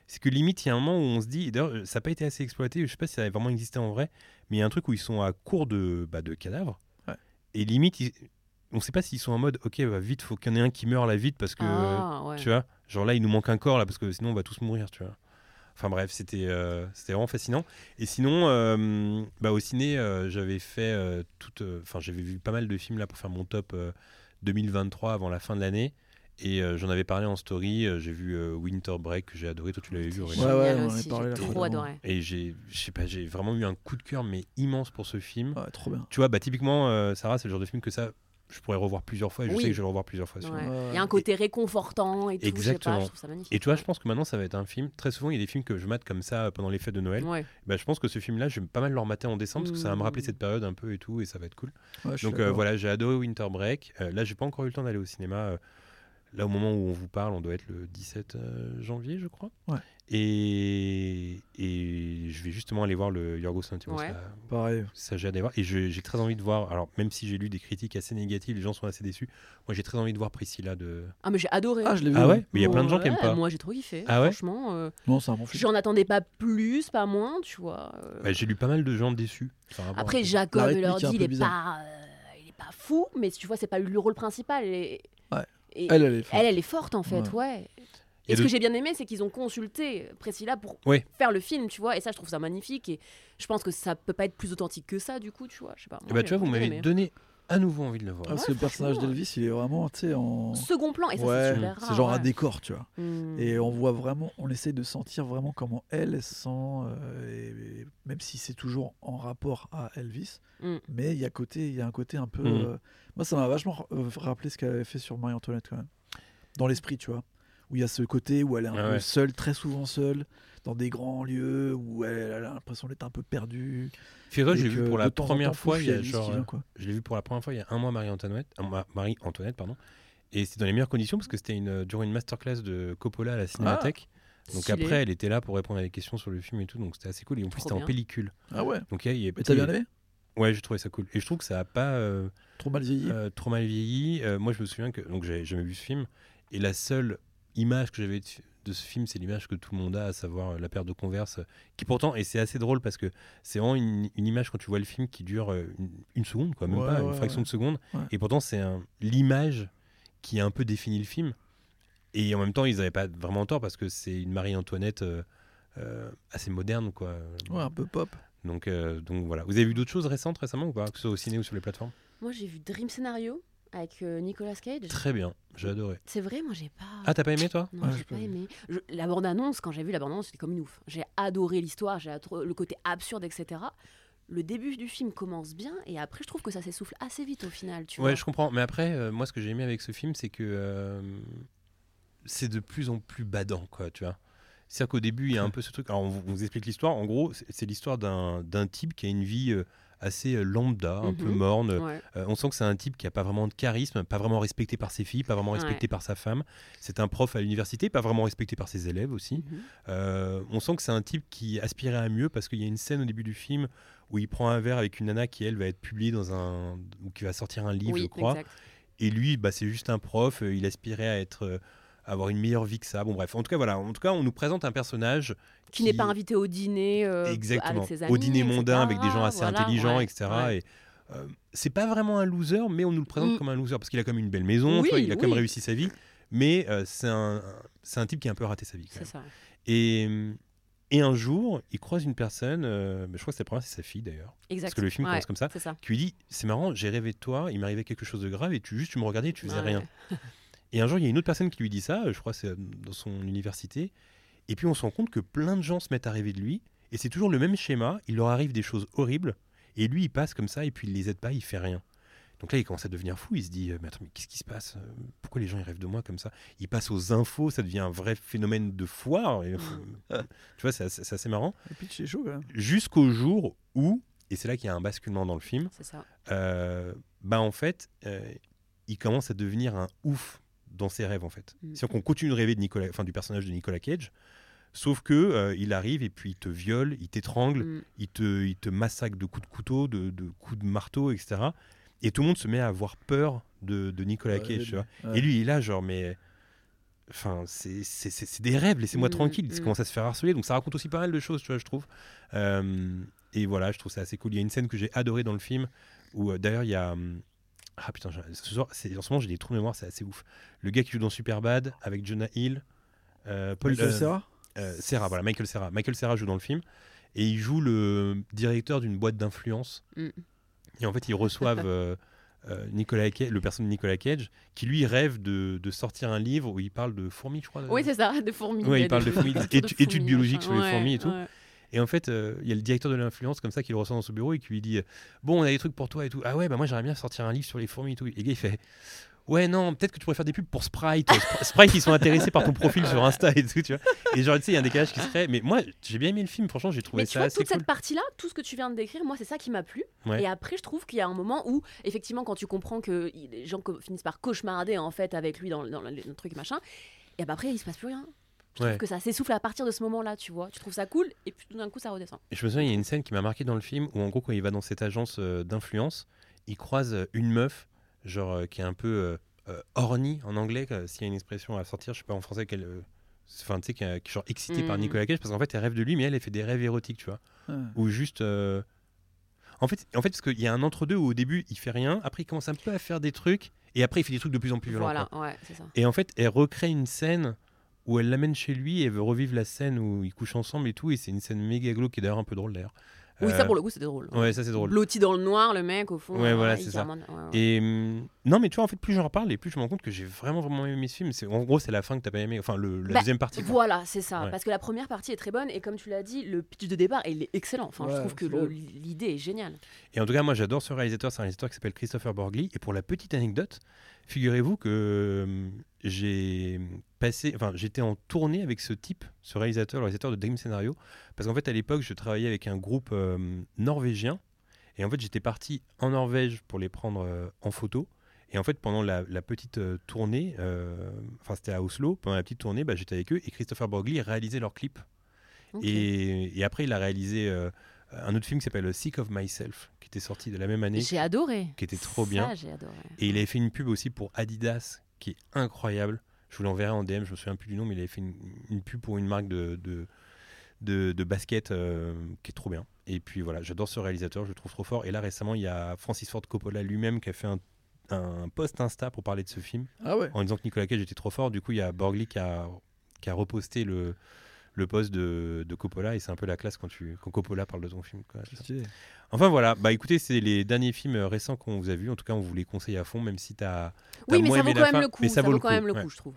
C'est que limite, il y a un moment où on se dit, d'ailleurs, ça n'a pas été assez exploité, je sais pas si ça a vraiment existé en vrai, mais il y a un truc où ils sont à court de, bah, de cadavres. Ouais. Et limite, ils- on sait pas s'ils sont en mode, ok, bah, vite, faut qu'il y en ait un qui meure là vite parce que, Ah, ouais. tu vois, genre là, il nous manque un corps là parce que sinon on va tous mourir, tu vois. Enfin bref, c'était euh, c'était vraiment fascinant. Et sinon, euh, bah, au ciné, euh, j'avais fait euh, toute, euh, enfin j'avais vu pas mal de films là pour faire mon top euh, 2023 avant la fin de l'année. Et euh, j'en avais parlé en story. euh, j'ai vu euh, Winter Break que j'ai adoré. Toi, tu l'avais vu, Aurélien Ouais, ouais, on aussi, parlé trop adoré. Et j'ai, je sais pas, j'ai vraiment eu un coup de cœur mais immense pour ce film. Ouais, trop bien. Tu vois, bah typiquement, euh, Sarah, c'est le genre de film que ça, je pourrais revoir plusieurs fois. Et je Oui. sais que je vais le revoir plusieurs fois. ce Ouais. Il y a un côté réconfortant et tout. Exactement. Je, sais pas, je trouve ça magnifique. Et tu vois, je pense que maintenant, ça va être un film. Très souvent, il y a des films que je mate comme ça pendant les fêtes de Noël. Ouais. Bah, je pense que ce film-là, je vais pas mal le remater en décembre parce que ça va me rappeler Mm. cette période un peu et tout, et ça va être cool. Ouais, Donc euh, voilà, j'ai adoré Winter Break. Euh, là, j'ai pas encore eu le temps d'aller au cinéma. euh, là, au moment où on vous parle, on doit être le 17 euh, janvier, je crois. Ouais. Et, et je vais justement aller voir le Yorgos Lanthimos. Ouais. là. Pareil. Ça, j'ai hâte d'aller voir. Et j'ai très envie de voir. Alors, même si j'ai lu des critiques assez négatives, les gens sont assez déçus. Moi, j'ai très envie de voir Priscilla de. Ah, mais j'ai adoré. Ah, je l'ai vu. Ah ouais. Mais il y a plein de gens qui aiment pas. Moi, j'ai trop kiffé. Ah ouais Franchement, euh, Non, c'est un bon film. j'en attendais pas plus, pas moins, tu vois. euh. Bah, j'ai lu pas mal de gens déçus. Après. Jacob un Elordi, il est bizarre. pas, euh, il est pas fou, mais tu vois, c'est pas le rôle principal. Et. Et Elle, elle est forte. elle, elle est forte en fait, ouais. Et ce que j'ai bien aimé, c'est qu'ils ont consulté Priscilla pour faire le film, tu vois. Et ça, je trouve ça magnifique. Et je pense que ça peut pas être plus authentique que ça, du coup, tu vois. Je sais pas. Et Moi, bah, j'ai tu vois, vous m'avez donné à nouveau envie de le voir. Ah, parce que Ouais, le personnage d'Elvis, il est vraiment, tu sais, en. Second plan, et ça, ouais, c'est super rare. c'est genre un décor, tu vois. Hmm. Et on voit vraiment, on essaie de sentir vraiment comment elle, elle se sent, euh, et, et même si c'est toujours en rapport à Elvis, Mm. mais il y a côté, il y a un côté un peu. Mm. euh, moi, ça m'a vachement euh, rappelé ce qu'elle avait fait sur Marie-Antoinette quand même, dans l'esprit, tu vois, où il y a ce côté où elle est un Ah peu ouais. seule, très souvent seule, dans des grands lieux où elle, elle a l'impression d'être un peu perdue. Je l'ai vu pour la première fois pouf, il y a Elvis genre. qui vient, quoi. Je l'ai vu pour la première fois il y a un mois Marie-Antoinette, euh, Ma- Marie-Antoinette pardon. Et c'était dans les meilleures conditions parce que c'était une, durant une masterclass de Coppola à la Cinémathèque. donc Stylé. après, elle était là pour répondre à des questions sur le film et tout, donc c'était assez cool. Et en plus, c'était en pellicule. Ah ouais. Donc il y a- t'as bien aimé? Ouais, j'ai trouvé ça cool. Et je trouve que ça a pas euh, Trop mal vieilli. euh, trop mal vieilli. Euh, moi, je me souviens que donc j'avais jamais vu ce film et la seule image que j'avais de, ce film, c'est l'image que tout le monde a, à savoir euh, la paire de Converse, euh, qui pourtant et c'est assez drôle parce que c'est vraiment une, une image quand tu vois le film qui dure euh, une, une seconde, quoi, même Ouais, pas une fraction ouais. de seconde. Ouais. Et pourtant, c'est l'image qui a un peu défini le film. Et en même temps, ils n'avaient pas vraiment tort parce que c'est une Marie-Antoinette euh, euh, assez moderne, quoi. Ouais, un peu pop. Donc, euh, donc voilà. Vous avez vu d'autres choses récentes récemment ou pas, que ce soit au ciné ou sur les plateformes? Moi, j'ai vu Dream Scenario avec euh, Nicolas Cage. Très bien, j'ai adoré. C'est vrai, moi, j'ai pas. Ah, t'as pas aimé toi Non, Ouais, j'ai pas aimé. Je- la bande-annonce, quand j'ai vu la bande-annonce, c'était comme une ouf. J'ai adoré l'histoire, j'ai adoré le côté absurde, etc. Le début du film commence bien et après, je trouve que ça s'essouffle assez vite au final. Tu Ouais, vois. je comprends. Mais après, euh, moi, ce que j'ai aimé avec ce film, c'est que euh, c'est de plus en plus badant, quoi, tu vois. C'est-à-dire qu'au début, il y a un peu ce truc. Alors, on vous, on vous explique l'histoire. En gros, c'est l'histoire d'un type qui a une vie euh, assez euh, lambda, un peu Mhm. morne. Ouais. Euh, on sent que c'est un type qui a pas vraiment de charisme, pas vraiment respecté par ses filles, pas vraiment Ouais. respecté par sa femme. C'est un prof à l'université, pas vraiment respecté par ses élèves aussi. Mhm. Euh, on sent que c'est un type qui aspirait à mieux parce qu'il y a une scène au début du film où il prend un verre avec une nana qui elle va être publiée dans un ou qui va sortir un livre, oui, je crois. exact. Et lui, bah, c'est juste un prof. il aspirait à être, avoir une meilleure vie que ça. Bon bref, en tout cas voilà. En tout cas, on nous présente un personnage Qui n'est pas invité au dîner euh, exactement avec ses amis. au dîner mondain avec des gens assez Voilà, intelligents, ouais, etc. ouais. Et euh, c'est pas vraiment un loser, mais on nous le présente Mm. comme un loser parce qu'il a comme une belle maison, Oui, il a comme oui. réussi sa vie. Mais euh, c'est un, c'est un type qui a un peu raté sa vie. quand C'est même. ça. Et, et un jour, il croise une personne, euh, je crois que c'est la première, c'est sa fille d'ailleurs, parce que le film Ouais, commence comme ça, ça. qui lui dit C'est marrant, j'ai rêvé de toi, il m'arrivait quelque chose de grave et tu juste tu me regardais et tu faisais Ouais. rien. Et un jour, il y a une autre personne qui lui dit ça, je crois que c'est euh, dans son université, et puis on se rend compte que plein de gens se mettent à rêver de lui, et c'est toujours le même schéma, il leur arrive des choses horribles, Et lui, il passe comme ça, et puis il les aide pas, il fait rien. Donc là, il commence à devenir fou. Il se dit, euh, mais attends, mais qu'est-ce qui se passe Euh, Pourquoi les gens ils rêvent de moi comme ça? Il passe aux infos, ça devient un vrai phénomène de foire. et, euh, tu vois, c'est assez, c'est assez marrant. Le pitch est chaud. Jusqu'au jour où, et c'est là qu'il y a un basculement dans le film, C'est ça. euh, bah en fait, euh, il commence à devenir un ouf dans ses rêves en fait. Mm. C'est-à-dire qu'on continue de rêver de Nicolas, enfin du personnage de Nicolas Cage, sauf que euh, il arrive et puis il te viole, il t'étrangle, Mm. il te, il te massacre de coups de couteau, de, de coups de marteau, etc. Et tout le monde se met à avoir peur de, de Nicolas Ouais, Cage, tu vois. ouais. Et lui, il est là, genre, mais. Enfin, c'est des rêves, laissez-moi Mm, tranquille. Il mm. commence à se faire harceler, donc ça raconte aussi pas mal de choses, tu vois, je trouve. Euh, et voilà, je trouve ça assez cool. Il y a une scène que j'ai adorée dans le film, où euh, d'ailleurs il y a. Ah putain, ce soir, c'est- en ce moment j'ai des trous de mémoire, c'est assez ouf. Le gars qui joue dans Superbad avec Jonah Hill, euh, Paul Michael euh, Cera euh, Serra, voilà, Michael Serra. Michael Serra joue dans le film et il joue le directeur d'une boîte d'influence. Mm. Et en fait, ils reçoivent euh, Nicolas Cage, le personnage de Nicolas Cage, qui lui rêve de, de sortir un livre où il parle de fourmis, je crois. Oui, c'est ça, des fourmis. Ouais, il parle de fourmis, études biologiques sur les fourmis et tout. ouais. Et en fait, euh, il y a le directeur de l'influence comme ça qui le reçoit dans son bureau et qui lui dit Bon, on a des trucs pour toi et tout. Ah ouais, bah moi j'aimerais bien sortir un livre sur les fourmis et tout. Et le gars il fait Ouais, non, peut-être que tu pourrais faire des pubs pour Sprite. Spr- Sprite, ils sont intéressés par ton profil sur Insta et tout, tu vois. Et genre, tu sais, il y a un décalage qui se crée. Mais moi, j'ai bien aimé le film, franchement, j'ai trouvé Mais tu ça vois, assez toute cool. cette partie-là, tout ce que tu viens de décrire, moi, c'est ça qui m'a plu. Ouais. Et après, je trouve qu'il y a un moment où, effectivement, quand tu comprends que les gens finissent par cauchemarder en fait avec lui dans, le- dans le, le truc machin, et bah après, il se passe plus rien. Je trouve que ça s'essouffle à partir de ce moment-là, tu vois. Tu trouves ça cool, et puis tout d'un coup, ça redescend. Et je me souviens, il y a une scène qui m'a marqué dans le film où, en gros, quand il va dans cette agence euh, d'influence, il croise euh, une meuf, genre, euh, qui est un peu euh, euh, horny en anglais, s'il y a une expression à sortir, je sais pas en français quelle. euh, Enfin, tu sais, qui est genre excitée par Mm. Nicolas Cage, parce qu'en fait, elle rêve de lui, mais elle, elle fait des rêves érotiques, tu vois. Ouais. Ou juste. euh, En fait, en fait, parce qu'il y a un entre-deux où au début, il fait rien, après, il commence un peu à faire des trucs, et après, il fait des trucs de plus en plus violents. Voilà, quoi. ouais, c'est ça. Et en fait, elle recrée une scène où elle l'amène chez lui et veut revivre la scène où ils couchent ensemble et tout, et c'est une scène méga glauque qui est d'ailleurs un peu drôle d'ailleurs. Oui, Euh, ça pour le coup, c'était drôle. Ouais, ça c'est drôle. Blotti dans le noir, le mec, au fond. Ouais, euh, voilà, il c'est ça. carrément- ouais, ouais. Et hum, non, mais tu vois, en fait, plus j'en parle et plus je me rends compte que j'ai vraiment, vraiment aimé ce film. C'est, en gros, c'est la fin que t'as pas aimé, enfin, le, la Bah, deuxième partie. quoi. Voilà, c'est ça. Ouais. Parce que la première partie est très bonne et comme tu l'as dit, le pitch de départ, il est excellent. Enfin, je trouve que l'idée est géniale. Et en tout cas, moi, j'adore ce réalisateur. C'est un réalisateur qui s'appelle Christopher Borgli. Et pour la petite anecdote, figurez-vous que hum, j'ai passé, enfin, j'étais en tournée avec ce type, ce réalisateur, le réalisateur de Dream Scenario, parce qu'en fait, à l'époque, je travaillais avec un groupe euh, norvégien. Et en fait, j'étais parti en Norvège pour les prendre euh, en photo. Et en fait, pendant la, la petite euh, tournée, euh, enfin, c'était à Oslo, pendant la petite tournée, bah, j'étais avec eux et Christopher Borgli réalisait leurs clips. Ok. Et, et après, il a réalisé euh, un autre film qui s'appelle Sick of Myself, qui était sorti de la même année, J'ai adoré. qui était trop Ça, bien. j'ai adoré. Et il avait fait une pub aussi pour Adidas, qui est incroyable. Je vous l'enverrai en DM, je me souviens plus du nom, mais il avait fait une, une pub pour une marque de, de, de, de basket euh, qui est trop bien. Et puis voilà, j'adore ce réalisateur, je le trouve trop fort. Et là, récemment, il y a Francis Ford Coppola lui-même qui a fait un, un post Insta pour parler de ce film Ah ouais en disant que Nicolas Cage était trop fort. Du coup, il y a Borgli qui a, qui a reposté le, le post de, de Coppola et c'est un peu la classe quand, tu, quand Coppola parle de ton film. quoi. Enfin voilà, bah écoutez, c'est les derniers films récents qu'on vous a vus. En tout cas, on vous les conseille à fond, même si t'as. Oui, mais moins ça vaut quand même fin, le coup. mais Ça, vaut quand même le ouais. coup, je trouve.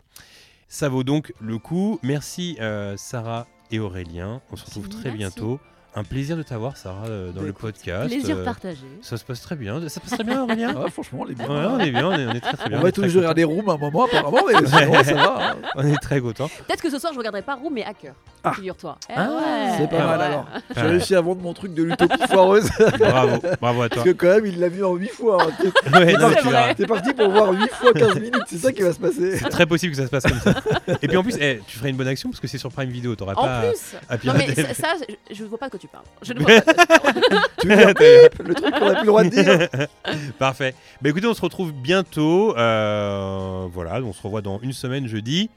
Ça vaut donc le coup. Merci euh, Sarah et Aurélien. On se retrouve Merci. très bientôt. Un plaisir de t'avoir, Sarah, euh, dans Bah, le écoute, podcast. Plaisir Euh, partagé. Ça se passe très bien. Ça se passe très bien, Aurélien Ah, franchement, les Ouais, on est bien, on est, on est très très bien. On on va est tous très jouer à contents. des rooms à un moment, apparemment, mais sinon, ça va. hein. On est très contents. Peut-être que ce soir, je regarderai pas Room, mais Hacker. Ah. Figure-toi. Eh Ah, ouais. C'est pas Ah mal ouais. alors. J'ai Ouais. réussi à vendre mon truc de l'utopie foireuse. Bravo, bravo à toi. Parce que quand même, il l'a vu en 8 fois. hein. T'es- Ouais, non, mais C'est tu verras. T'es parti pour voir 8 fois 15 minutes, c'est ça qui va se passer. C'est très possible que ça se passe comme ça. Et puis en plus, eh, tu ferais une bonne action parce que c'est sur Prime Video. T'auras En pas à- plus. à Non, mais pirater. ça, ça, je, je vois pas de quoi tu parles. Je ne vois pas. Tu veux dire bip, le truc qu'on a plus le droit de dire. Parfait. Bah écoutez, on se retrouve bientôt. Euh, voilà, on se revoit dans une semaine jeudi.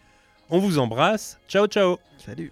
On vous embrasse. Ciao, ciao. Salut.